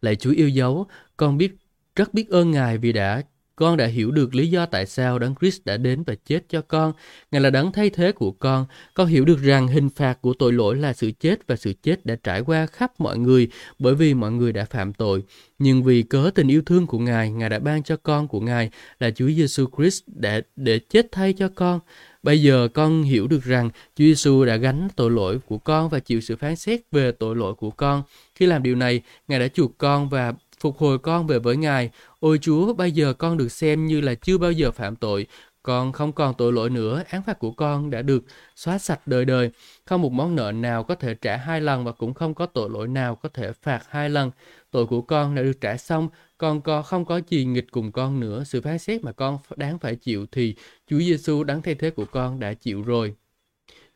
Lạy Chúa yêu dấu, con biết rất biết ơn Ngài vì đã con đã hiểu được lý do tại sao Đấng Christ đã đến và chết cho con. Ngài là đấng thay thế của con. Con hiểu được rằng hình phạt của tội lỗi là sự chết và sự chết đã trải qua khắp mọi người bởi vì mọi người đã phạm tội. Nhưng vì cớ tình yêu thương của Ngài, Ngài đã ban cho con của Ngài là Chúa Giêsu Christ để để chết thay cho con. Bây giờ con hiểu được rằng Chúa Giêsu đã gánh tội lỗi của con và chịu sự phán xét về tội lỗi của con. Khi làm điều này, Ngài đã chuộc con và phục hồi con về với Ngài. Ôi Chúa, bây giờ con được xem như là chưa bao giờ phạm tội. Con không còn tội lỗi nữa, án phạt của con đã được xóa sạch đời đời. Không một món nợ nào có thể trả hai lần và cũng không có tội lỗi nào có thể phạt hai lần. Tội của con đã được trả xong, con có không có gì nghịch cùng con nữa. Sự phán xét mà con đáng phải chịu thì Chúa Giêsu đáng thay thế của con đã chịu rồi.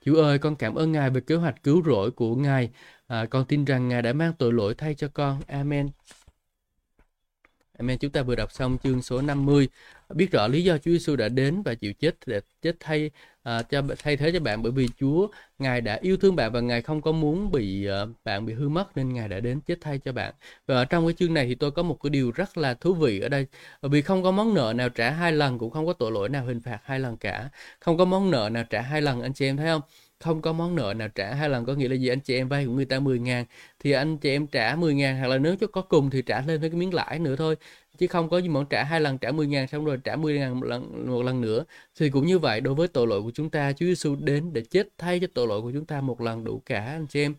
Chúa ơi, con cảm ơn Ngài về kế hoạch cứu rỗi của Ngài. À, con tin rằng Ngài đã mang tội lỗi thay cho con. Amen. Amen. Chúng ta vừa đọc xong chương số 50. Biết rõ lý do Chúa Giêsu đã đến và chịu chết để chết thay uh, cho thay thế cho bạn bởi vì Chúa Ngài đã yêu thương bạn và Ngài không có muốn bị uh, bạn bị hư mất nên Ngài đã đến chết thay cho bạn. Và ở trong cái chương này thì tôi có một cái điều rất là thú vị ở đây. Vì không có món nợ nào trả hai lần cũng không có tội lỗi nào hình phạt hai lần cả. Không có món nợ nào trả hai lần anh chị em thấy không? Không có món nợ nào trả hai lần có nghĩa là gì? Anh chị em vay của người ta 10 ngàn thì anh chị em trả 10 ngàn hoặc là nếu cho có cùng thì trả lên với cái miếng lãi nữa thôi. Chứ không có gì mà trả hai lần trả 10 ngàn xong rồi trả 10 ngàn một lần, một lần nữa. Thì cũng như vậy đối với tội lỗi của chúng ta Chúa Giêsu đến để chết thay cho tội lỗi của chúng ta một lần đủ cả anh chị em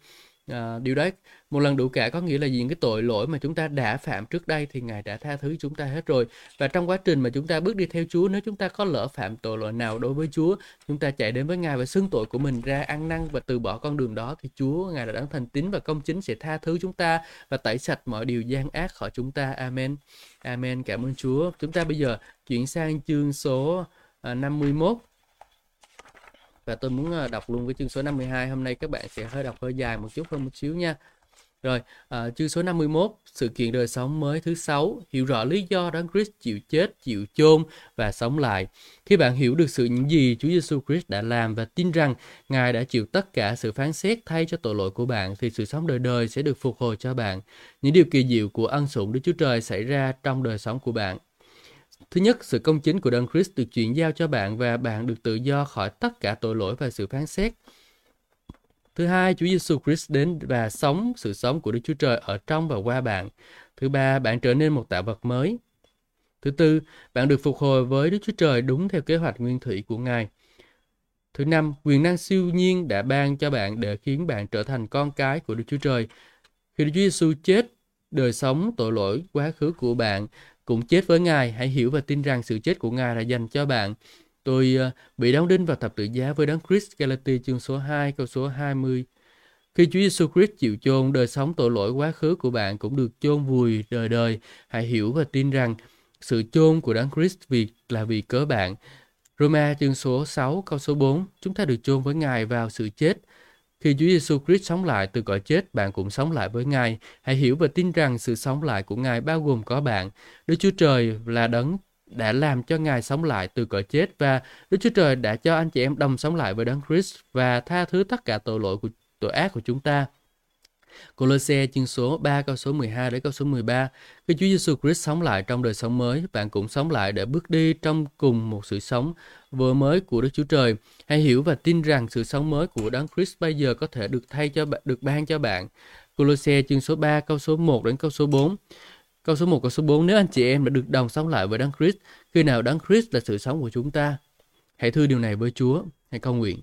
à, điều đấy một lần đủ cả có nghĩa là những cái tội lỗi mà chúng ta đã phạm trước đây thì ngài đã tha thứ chúng ta hết rồi. Và trong quá trình mà chúng ta bước đi theo Chúa nếu chúng ta có lỡ phạm tội lỗi nào đối với Chúa chúng ta chạy đến với ngài và xưng tội của mình ra ăn năn và từ bỏ con đường đó thì Chúa ngài đã đáng thành tín và công chính sẽ tha thứ chúng ta và tẩy sạch mọi điều gian ác khỏi chúng ta. Amen. Amen. Cảm ơn Chúa. Chúng ta bây giờ chuyển sang chương số ờ, 51 và tôi muốn ờ, đọc luôn cái chương số 52 hôm nay các bạn sẽ hơi đọc hơi dài một chút hơn một xíu nha. Rồi à, chương số 51 sự kiện đời sống mới thứ sáu. Hiểu rõ lý do đấng Christ chịu chết chịu chôn và sống lại. Khi bạn hiểu được sự những gì Chúa Giêsu Christ đã làm và tin rằng Ngài đã chịu tất cả sự phán xét thay cho tội lỗi của bạn thì sự sống đời đời sẽ được phục hồi cho bạn. Những điều kỳ diệu của ân sủng Đức Chúa Trời xảy ra trong đời sống của bạn. Thứ nhất, sự công chính của Đấng Christ được chuyển giao cho bạn và bạn được tự do khỏi tất cả tội lỗi và sự phán xét. Thứ hai, Chúa Giêsu Christ đến và sống sự sống của Đức Chúa Trời ở trong và qua bạn. Thứ ba, bạn trở nên một tạo vật mới. Thứ tư, bạn được phục hồi với Đức Chúa Trời đúng theo kế hoạch nguyên thủy của Ngài. Thứ năm, quyền năng siêu nhiên đã ban cho bạn để khiến bạn trở thành con cái của Đức Chúa Trời. Khi Đức Chúa Giêsu chết, đời sống tội lỗi quá khứ của bạn cũng chết với Ngài. Hãy hiểu và tin rằng sự chết của Ngài là dành cho bạn. Tôi uh, bị đóng đinh vào thập tự giá với đấng Christ Galatia chương số 2 câu số 20. Khi Chúa Giêsu Christ chịu chôn, đời sống tội lỗi quá khứ của bạn cũng được chôn vùi đời đời. Hãy hiểu và tin rằng sự chôn của đấng Christ vì là vì cớ bạn. Roma chương số 6 câu số 4, chúng ta được chôn với Ngài vào sự chết khi Chúa Giêsu Christ sống lại từ cõi chết, bạn cũng sống lại với Ngài. Hãy hiểu và tin rằng sự sống lại của Ngài bao gồm có bạn. Đức Chúa Trời là đấng đã làm cho Ngài sống lại từ cõi chết và Đức Chúa Trời đã cho anh chị em đồng sống lại với Đấng Christ và tha thứ tất cả tội lỗi của tội ác của chúng ta. Colossae chương số 3 câu số 12 đến câu số 13. Khi Chúa Giêsu Christ sống lại trong đời sống mới, bạn cũng sống lại để bước đi trong cùng một sự sống vừa mới của Đức Chúa Trời. Hãy hiểu và tin rằng sự sống mới của Đấng Christ bây giờ có thể được thay cho bạn, được ban cho bạn. Colossae chương số 3 câu số 1 đến câu số 4. Câu số 1 câu số 4 nếu anh chị em đã được đồng sống lại với Đấng Christ, khi nào Đấng Christ là sự sống của chúng ta. Hãy thưa điều này với Chúa, hãy cầu nguyện.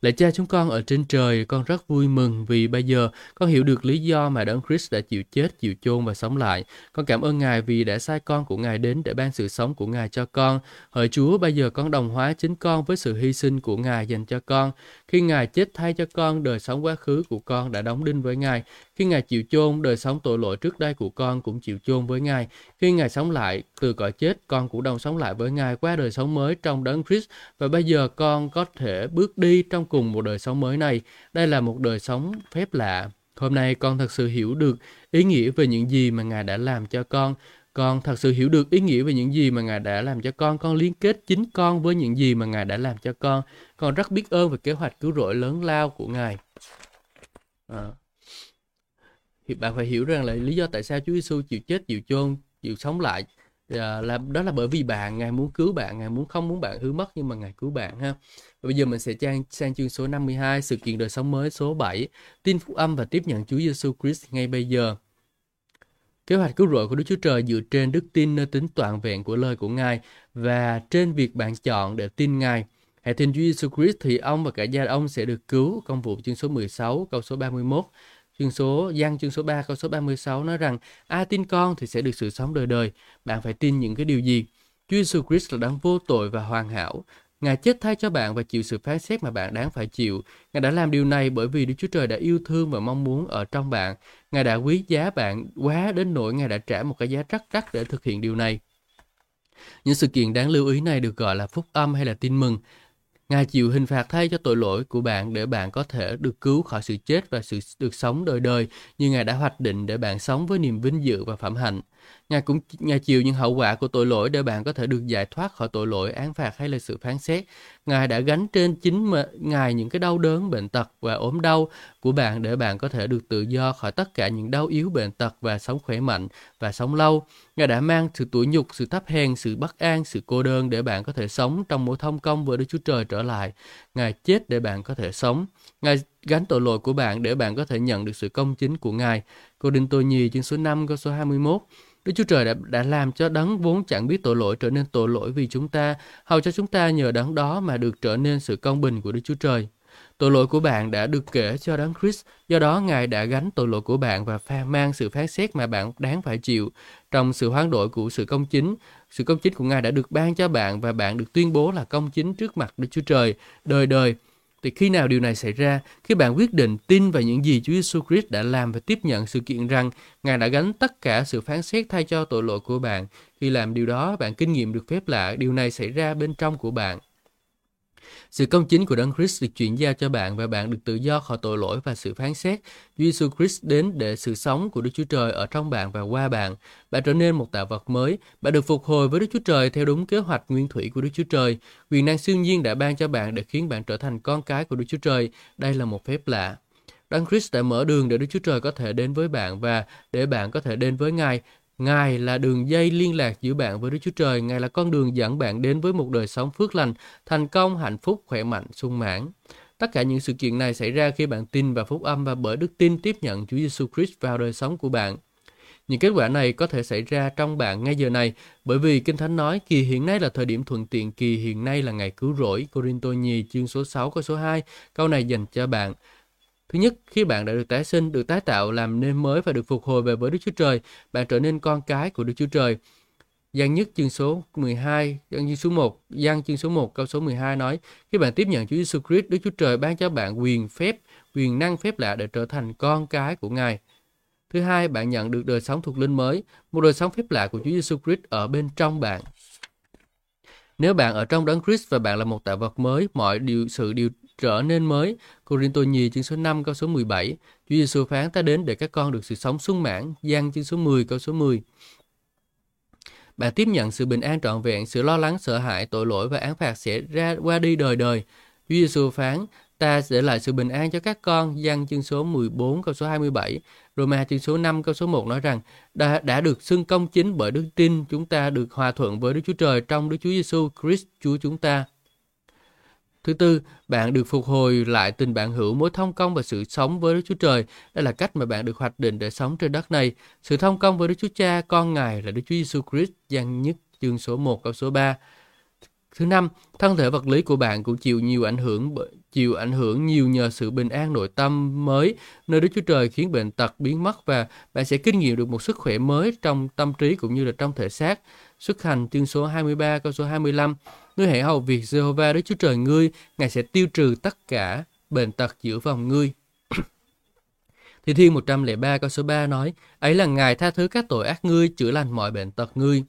Lạy cha chúng con ở trên trời, con rất vui mừng vì bây giờ con hiểu được lý do mà Đấng Christ đã chịu chết, chịu chôn và sống lại. Con cảm ơn Ngài vì đã sai con của Ngài đến để ban sự sống của Ngài cho con. Hỡi Chúa, bây giờ con đồng hóa chính con với sự hy sinh của Ngài dành cho con. Khi Ngài chết thay cho con, đời sống quá khứ của con đã đóng đinh với Ngài. Khi Ngài chịu chôn, đời sống tội lỗi trước đây của con cũng chịu chôn với Ngài. Khi Ngài sống lại từ cõi chết, con cũng đồng sống lại với Ngài qua đời sống mới trong đấng Christ và bây giờ con có thể bước đi trong cùng một đời sống mới này. Đây là một đời sống phép lạ. Hôm nay con thật sự hiểu được ý nghĩa về những gì mà Ngài đã làm cho con. Con thật sự hiểu được ý nghĩa về những gì mà Ngài đã làm cho con. Con liên kết chính con với những gì mà Ngài đã làm cho con. Con rất biết ơn về kế hoạch cứu rỗi lớn lao của Ngài. À. Thì bạn phải hiểu rằng là lý do tại sao Chúa Giêsu chịu chết, chịu chôn, chịu sống lại à, là đó là bởi vì bạn ngài muốn cứu bạn ngài muốn không muốn bạn hư mất nhưng mà ngài cứu bạn ha và bây giờ mình sẽ trang sang chương số 52 sự kiện đời sống mới số 7 tin phúc âm và tiếp nhận Chúa Giêsu Christ ngay bây giờ Kế hoạch cứu rỗi của Đức Chúa Trời dựa trên đức tin nơi tính toàn vẹn của lời của Ngài và trên việc bạn chọn để tin Ngài. Hãy tin Chúa Giêsu Christ thì ông và cả gia ông sẽ được cứu. Công vụ chương số 16 câu số 31. Chương số Giăng chương số 3 câu số 36 nói rằng ai tin con thì sẽ được sự sống đời đời. Bạn phải tin những cái điều gì? Chúa Giêsu Christ là đấng vô tội và hoàn hảo. Ngài chết thay cho bạn và chịu sự phán xét mà bạn đáng phải chịu. Ngài đã làm điều này bởi vì Đức Chúa Trời đã yêu thương và mong muốn ở trong bạn. Ngài đã quý giá bạn quá đến nỗi Ngài đã trả một cái giá rất đắt để thực hiện điều này. Những sự kiện đáng lưu ý này được gọi là phúc âm hay là tin mừng. Ngài chịu hình phạt thay cho tội lỗi của bạn để bạn có thể được cứu khỏi sự chết và sự được sống đời đời, như Ngài đã hoạch định để bạn sống với niềm vinh dự và phẩm hạnh. Ngài cũng Ngài chịu những hậu quả của tội lỗi để bạn có thể được giải thoát khỏi tội lỗi, án phạt hay là sự phán xét. Ngài đã gánh trên chính mà, Ngài những cái đau đớn, bệnh tật và ốm đau của bạn để bạn có thể được tự do khỏi tất cả những đau yếu, bệnh tật và sống khỏe mạnh và sống lâu. Ngài đã mang sự tủi nhục, sự thấp hèn, sự bất an, sự cô đơn để bạn có thể sống trong mối thông công với Đức Chúa Trời trở lại. Ngài chết để bạn có thể sống. Ngài gánh tội lỗi của bạn để bạn có thể nhận được sự công chính của Ngài. Cô Đinh Tô Nhì chương số 5 câu số 21 Đức Chúa Trời đã, đã làm cho đấng vốn chẳng biết tội lỗi trở nên tội lỗi vì chúng ta, hầu cho chúng ta nhờ đấng đó mà được trở nên sự công bình của Đức Chúa Trời. Tội lỗi của bạn đã được kể cho đấng Christ, do đó Ngài đã gánh tội lỗi của bạn và pha mang sự phán xét mà bạn đáng phải chịu. Trong sự hoán đổi của sự công chính, sự công chính của Ngài đã được ban cho bạn và bạn được tuyên bố là công chính trước mặt Đức Chúa Trời, đời đời thì khi nào điều này xảy ra? Khi bạn quyết định tin vào những gì Chúa Giêsu Christ đã làm và tiếp nhận sự kiện rằng Ngài đã gánh tất cả sự phán xét thay cho tội lỗi của bạn. Khi làm điều đó, bạn kinh nghiệm được phép lạ, điều này xảy ra bên trong của bạn. Sự công chính của Đấng Christ được chuyển giao cho bạn và bạn được tự do khỏi tội lỗi và sự phán xét. Chúa Giêsu Christ đến để sự sống của Đức Chúa Trời ở trong bạn và qua bạn. Bạn trở nên một tạo vật mới. Bạn được phục hồi với Đức Chúa Trời theo đúng kế hoạch nguyên thủy của Đức Chúa Trời. Quyền năng siêu nhiên đã ban cho bạn để khiến bạn trở thành con cái của Đức Chúa Trời. Đây là một phép lạ. Đấng Christ đã mở đường để Đức Chúa Trời có thể đến với bạn và để bạn có thể đến với Ngài. Ngài là đường dây liên lạc giữa bạn với Đức Chúa Trời. Ngài là con đường dẫn bạn đến với một đời sống phước lành, thành công, hạnh phúc, khỏe mạnh, sung mãn. Tất cả những sự kiện này xảy ra khi bạn tin vào phúc âm và bởi đức tin tiếp nhận Chúa Giêsu Christ vào đời sống của bạn. Những kết quả này có thể xảy ra trong bạn ngay giờ này bởi vì Kinh Thánh nói kỳ hiện nay là thời điểm thuận tiện, kỳ hiện nay là ngày cứu rỗi. Corinto nhì chương số 6 câu số 2, câu này dành cho bạn. Thứ nhất, khi bạn đã được tái sinh, được tái tạo, làm nên mới và được phục hồi về với Đức Chúa Trời, bạn trở nên con cái của Đức Chúa Trời. Giăng nhất chương số 12, Giăng chương số 1, Giăng chương số 1 câu số 12 nói, khi bạn tiếp nhận Chúa Giêsu Christ, Đức Chúa Trời ban cho bạn quyền phép, quyền năng phép lạ để trở thành con cái của Ngài. Thứ hai, bạn nhận được đời sống thuộc linh mới, một đời sống phép lạ của Chúa Giêsu Christ ở bên trong bạn. Nếu bạn ở trong đấng Christ và bạn là một tạo vật mới, mọi điều sự điều trở nên mới. Corinto nhì chương số 5 câu số 17. Chúa Giêsu phán ta đến để các con được sự sống sung mãn. Giăng chương số 10 câu số 10. Bạn tiếp nhận sự bình an trọn vẹn, sự lo lắng, sợ hãi, tội lỗi và án phạt sẽ ra qua đi đời đời. Chúa Giêsu phán, ta sẽ lại sự bình an cho các con. Giăng chương số 14 câu số 27. Roma chương số 5 câu số 1 nói rằng đã, đã được xưng công chính bởi đức tin chúng ta được hòa thuận với Đức Chúa Trời trong Đức Chúa Giêsu Christ Chúa chúng ta. Thứ tư, bạn được phục hồi lại tình bạn hữu mối thông công và sự sống với Đức Chúa Trời. Đây là cách mà bạn được hoạch định để sống trên đất này. Sự thông công với Đức Chúa Cha, con Ngài là Đức Chúa Giêsu Christ, gian nhất chương số 1 câu số 3. Thứ năm, thân thể vật lý của bạn cũng chịu nhiều ảnh hưởng chịu ảnh hưởng nhiều nhờ sự bình an nội tâm mới nơi Đức Chúa Trời khiến bệnh tật biến mất và bạn sẽ kinh nghiệm được một sức khỏe mới trong tâm trí cũng như là trong thể xác. Xuất hành chương số 23 câu số 25 Ngươi hãy hầu việc Jehovah Đức Chúa Trời ngươi, Ngài sẽ tiêu trừ tất cả bệnh tật giữa vòng ngươi. (clears throat) Thi Thiên 103 câu số 3 nói, ấy là Ngài tha thứ các tội ác ngươi, chữa lành mọi bệnh tật ngươi.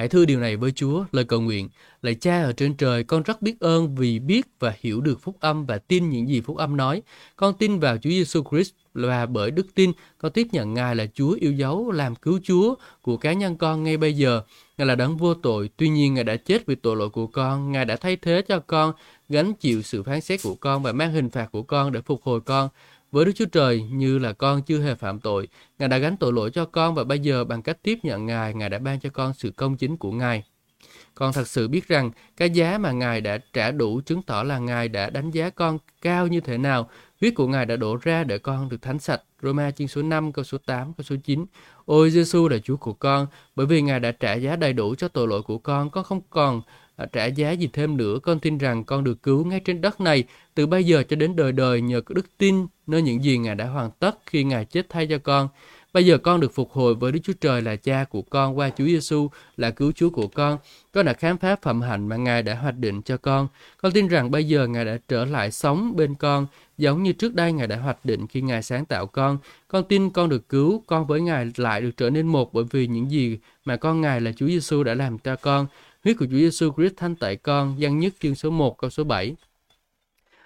Hãy thưa điều này với Chúa, lời cầu nguyện. Lạy cha ở trên trời, con rất biết ơn vì biết và hiểu được phúc âm và tin những gì phúc âm nói. Con tin vào Chúa Giêsu Christ và bởi đức tin, con tiếp nhận Ngài là Chúa yêu dấu, làm cứu Chúa của cá nhân con ngay bây giờ. Ngài là đấng vô tội, tuy nhiên Ngài đã chết vì tội lỗi của con. Ngài đã thay thế cho con gánh chịu sự phán xét của con và mang hình phạt của con để phục hồi con với Đức Chúa Trời như là con chưa hề phạm tội. Ngài đã gánh tội lỗi cho con và bây giờ bằng cách tiếp nhận Ngài, Ngài đã ban cho con sự công chính của Ngài. Con thật sự biết rằng cái giá mà Ngài đã trả đủ chứng tỏ là Ngài đã đánh giá con cao như thế nào. Huyết của Ngài đã đổ ra để con được thánh sạch. Roma chương số 5, câu số 8, câu số 9. Ôi Giêsu là Chúa của con, bởi vì Ngài đã trả giá đầy đủ cho tội lỗi của con, con không còn Ờ, trả giá gì thêm nữa, con tin rằng con được cứu ngay trên đất này từ bây giờ cho đến đời đời nhờ đức tin nơi những gì Ngài đã hoàn tất khi Ngài chết thay cho con. Bây giờ con được phục hồi với Đức Chúa Trời là cha của con qua Chúa Giêsu là cứu Chúa của con. Con đã khám phá phẩm hạnh mà Ngài đã hoạch định cho con. Con tin rằng bây giờ Ngài đã trở lại sống bên con giống như trước đây Ngài đã hoạch định khi Ngài sáng tạo con. Con tin con được cứu, con với Ngài lại được trở nên một bởi vì những gì mà con Ngài là Chúa Giêsu đã làm cho con. Huyết của Chúa Giêsu Christ thanh tại con, gian nhất chương số 1 câu số 7.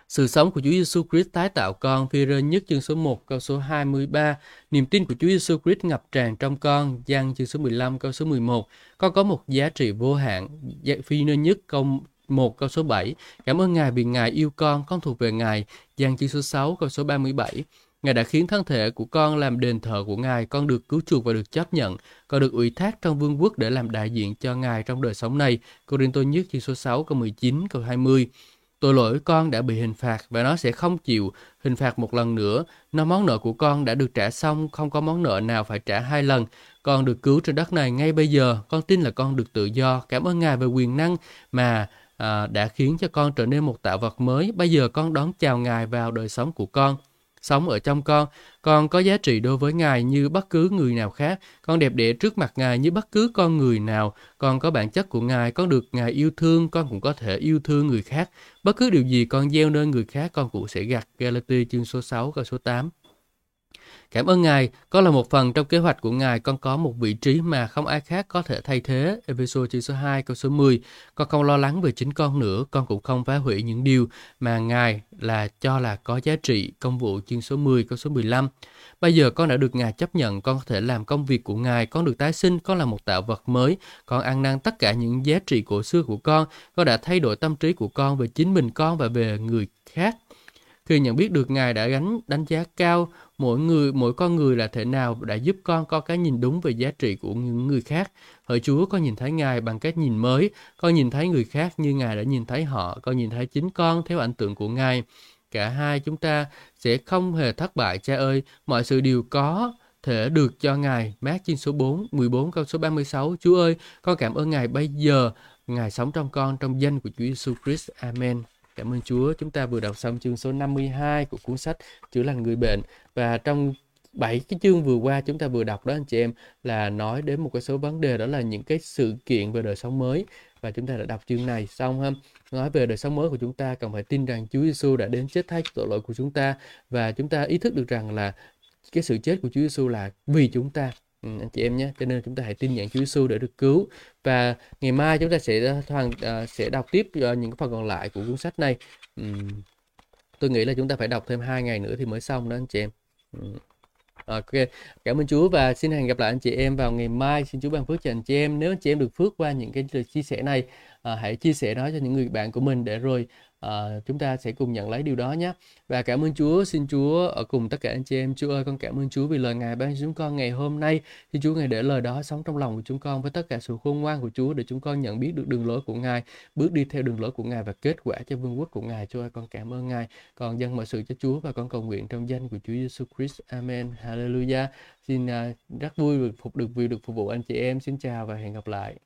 Sự sống của Chúa Giêsu Christ tái tạo con, phi rơ nhất chương số 1 câu số 23. Niềm tin của Chúa Giêsu Christ ngập tràn trong con, gian chương số 15 câu số 11. Con có một giá trị vô hạn, dạ, phi rơ nhất câu 1 câu số 7. Cảm ơn Ngài vì Ngài yêu con, con thuộc về Ngài, gian chương số 6 câu số 37. Ngài đã khiến thân thể của con làm đền thờ của Ngài, con được cứu chuộc và được chấp nhận, con được ủy thác trong vương quốc để làm đại diện cho Ngài trong đời sống này. Corinthô nhất chương số 6 câu 19 câu 20. Tội lỗi con đã bị hình phạt và nó sẽ không chịu hình phạt một lần nữa. Nó món nợ của con đã được trả xong, không có món nợ nào phải trả hai lần. Con được cứu trên đất này ngay bây giờ. Con tin là con được tự do. Cảm ơn Ngài về quyền năng mà à, đã khiến cho con trở nên một tạo vật mới. Bây giờ con đón chào Ngài vào đời sống của con sống ở trong con. Con có giá trị đối với Ngài như bất cứ người nào khác. Con đẹp đẽ trước mặt Ngài như bất cứ con người nào. Con có bản chất của Ngài, con được Ngài yêu thương, con cũng có thể yêu thương người khác. Bất cứ điều gì con gieo nơi người khác, con cũng sẽ gặt. galatia chương số 6 câu số 8. Cảm ơn Ngài, con là một phần trong kế hoạch của Ngài, con có một vị trí mà không ai khác có thể thay thế. episode chương số 2 câu số 10. Con không lo lắng về chính con nữa, con cũng không phá hủy những điều mà Ngài là cho là có giá trị. Công vụ chương số 10 câu số 15. Bây giờ con đã được Ngài chấp nhận, con có thể làm công việc của Ngài, con được tái sinh, con là một tạo vật mới, con ăn năn tất cả những giá trị cổ xưa của con, con đã thay đổi tâm trí của con về chính mình con và về người khác. Khi nhận biết được Ngài đã gánh đánh giá cao mỗi người mỗi con người là thể nào đã giúp con có cái nhìn đúng về giá trị của những người khác hỡi chúa con nhìn thấy ngài bằng cách nhìn mới con nhìn thấy người khác như ngài đã nhìn thấy họ con nhìn thấy chính con theo ảnh tượng của ngài cả hai chúng ta sẽ không hề thất bại cha ơi mọi sự đều có thể được cho Ngài. Mát trên số 4, 14 câu số 36. Chúa ơi, con cảm ơn Ngài bây giờ. Ngài sống trong con trong danh của Chúa Giêsu Christ. Amen. Cảm ơn Chúa, chúng ta vừa đọc xong chương số 52 của cuốn sách Chữa lành người bệnh. Và trong bảy cái chương vừa qua chúng ta vừa đọc đó anh chị em là nói đến một cái số vấn đề đó là những cái sự kiện về đời sống mới. Và chúng ta đã đọc chương này xong ha. Nói về đời sống mới của chúng ta cần phải tin rằng Chúa Giêsu đã đến chết thay tội lỗi của chúng ta. Và chúng ta ý thức được rằng là cái sự chết của Chúa Giêsu là vì chúng ta. Ừ, anh chị em nhé cho nên chúng ta hãy tin nhận Chúa Giêsu để được cứu và ngày mai chúng ta sẽ ờ, hoàn uh, sẽ đọc tiếp uh, những phần còn lại của cuốn sách này um, tôi nghĩ là chúng ta phải đọc thêm hai ngày nữa thì mới xong đó anh chị em um. Ok, cảm ơn Chúa và xin hẹn gặp lại anh chị em vào ngày mai. Xin Chúa ban phước cho anh chị em. Nếu anh chị em được phước qua những cái lời chia sẻ này, à, hãy chia sẻ nó cho những người bạn của mình để rồi à, chúng ta sẽ cùng nhận lấy điều đó nhé. Và cảm ơn Chúa. Xin Chúa ở cùng tất cả anh chị em. Chúa ơi con cảm ơn Chúa vì lời Ngài ban cho chúng con ngày hôm nay. Thì Chúa Ngài để lời đó sống trong lòng của chúng con với tất cả sự khôn ngoan của Chúa để chúng con nhận biết được đường lối của Ngài bước đi theo đường lối của Ngài và kết quả cho vương quốc của Ngài. Chúa ơi con cảm ơn Ngài. Còn dâng mọi sự cho Chúa và con cầu nguyện trong danh của Chúa Giêsu Christ. Amen. Hallelujah. Xin uh, rất vui được phục được vì được phục vụ anh chị em. Xin chào và hẹn gặp lại.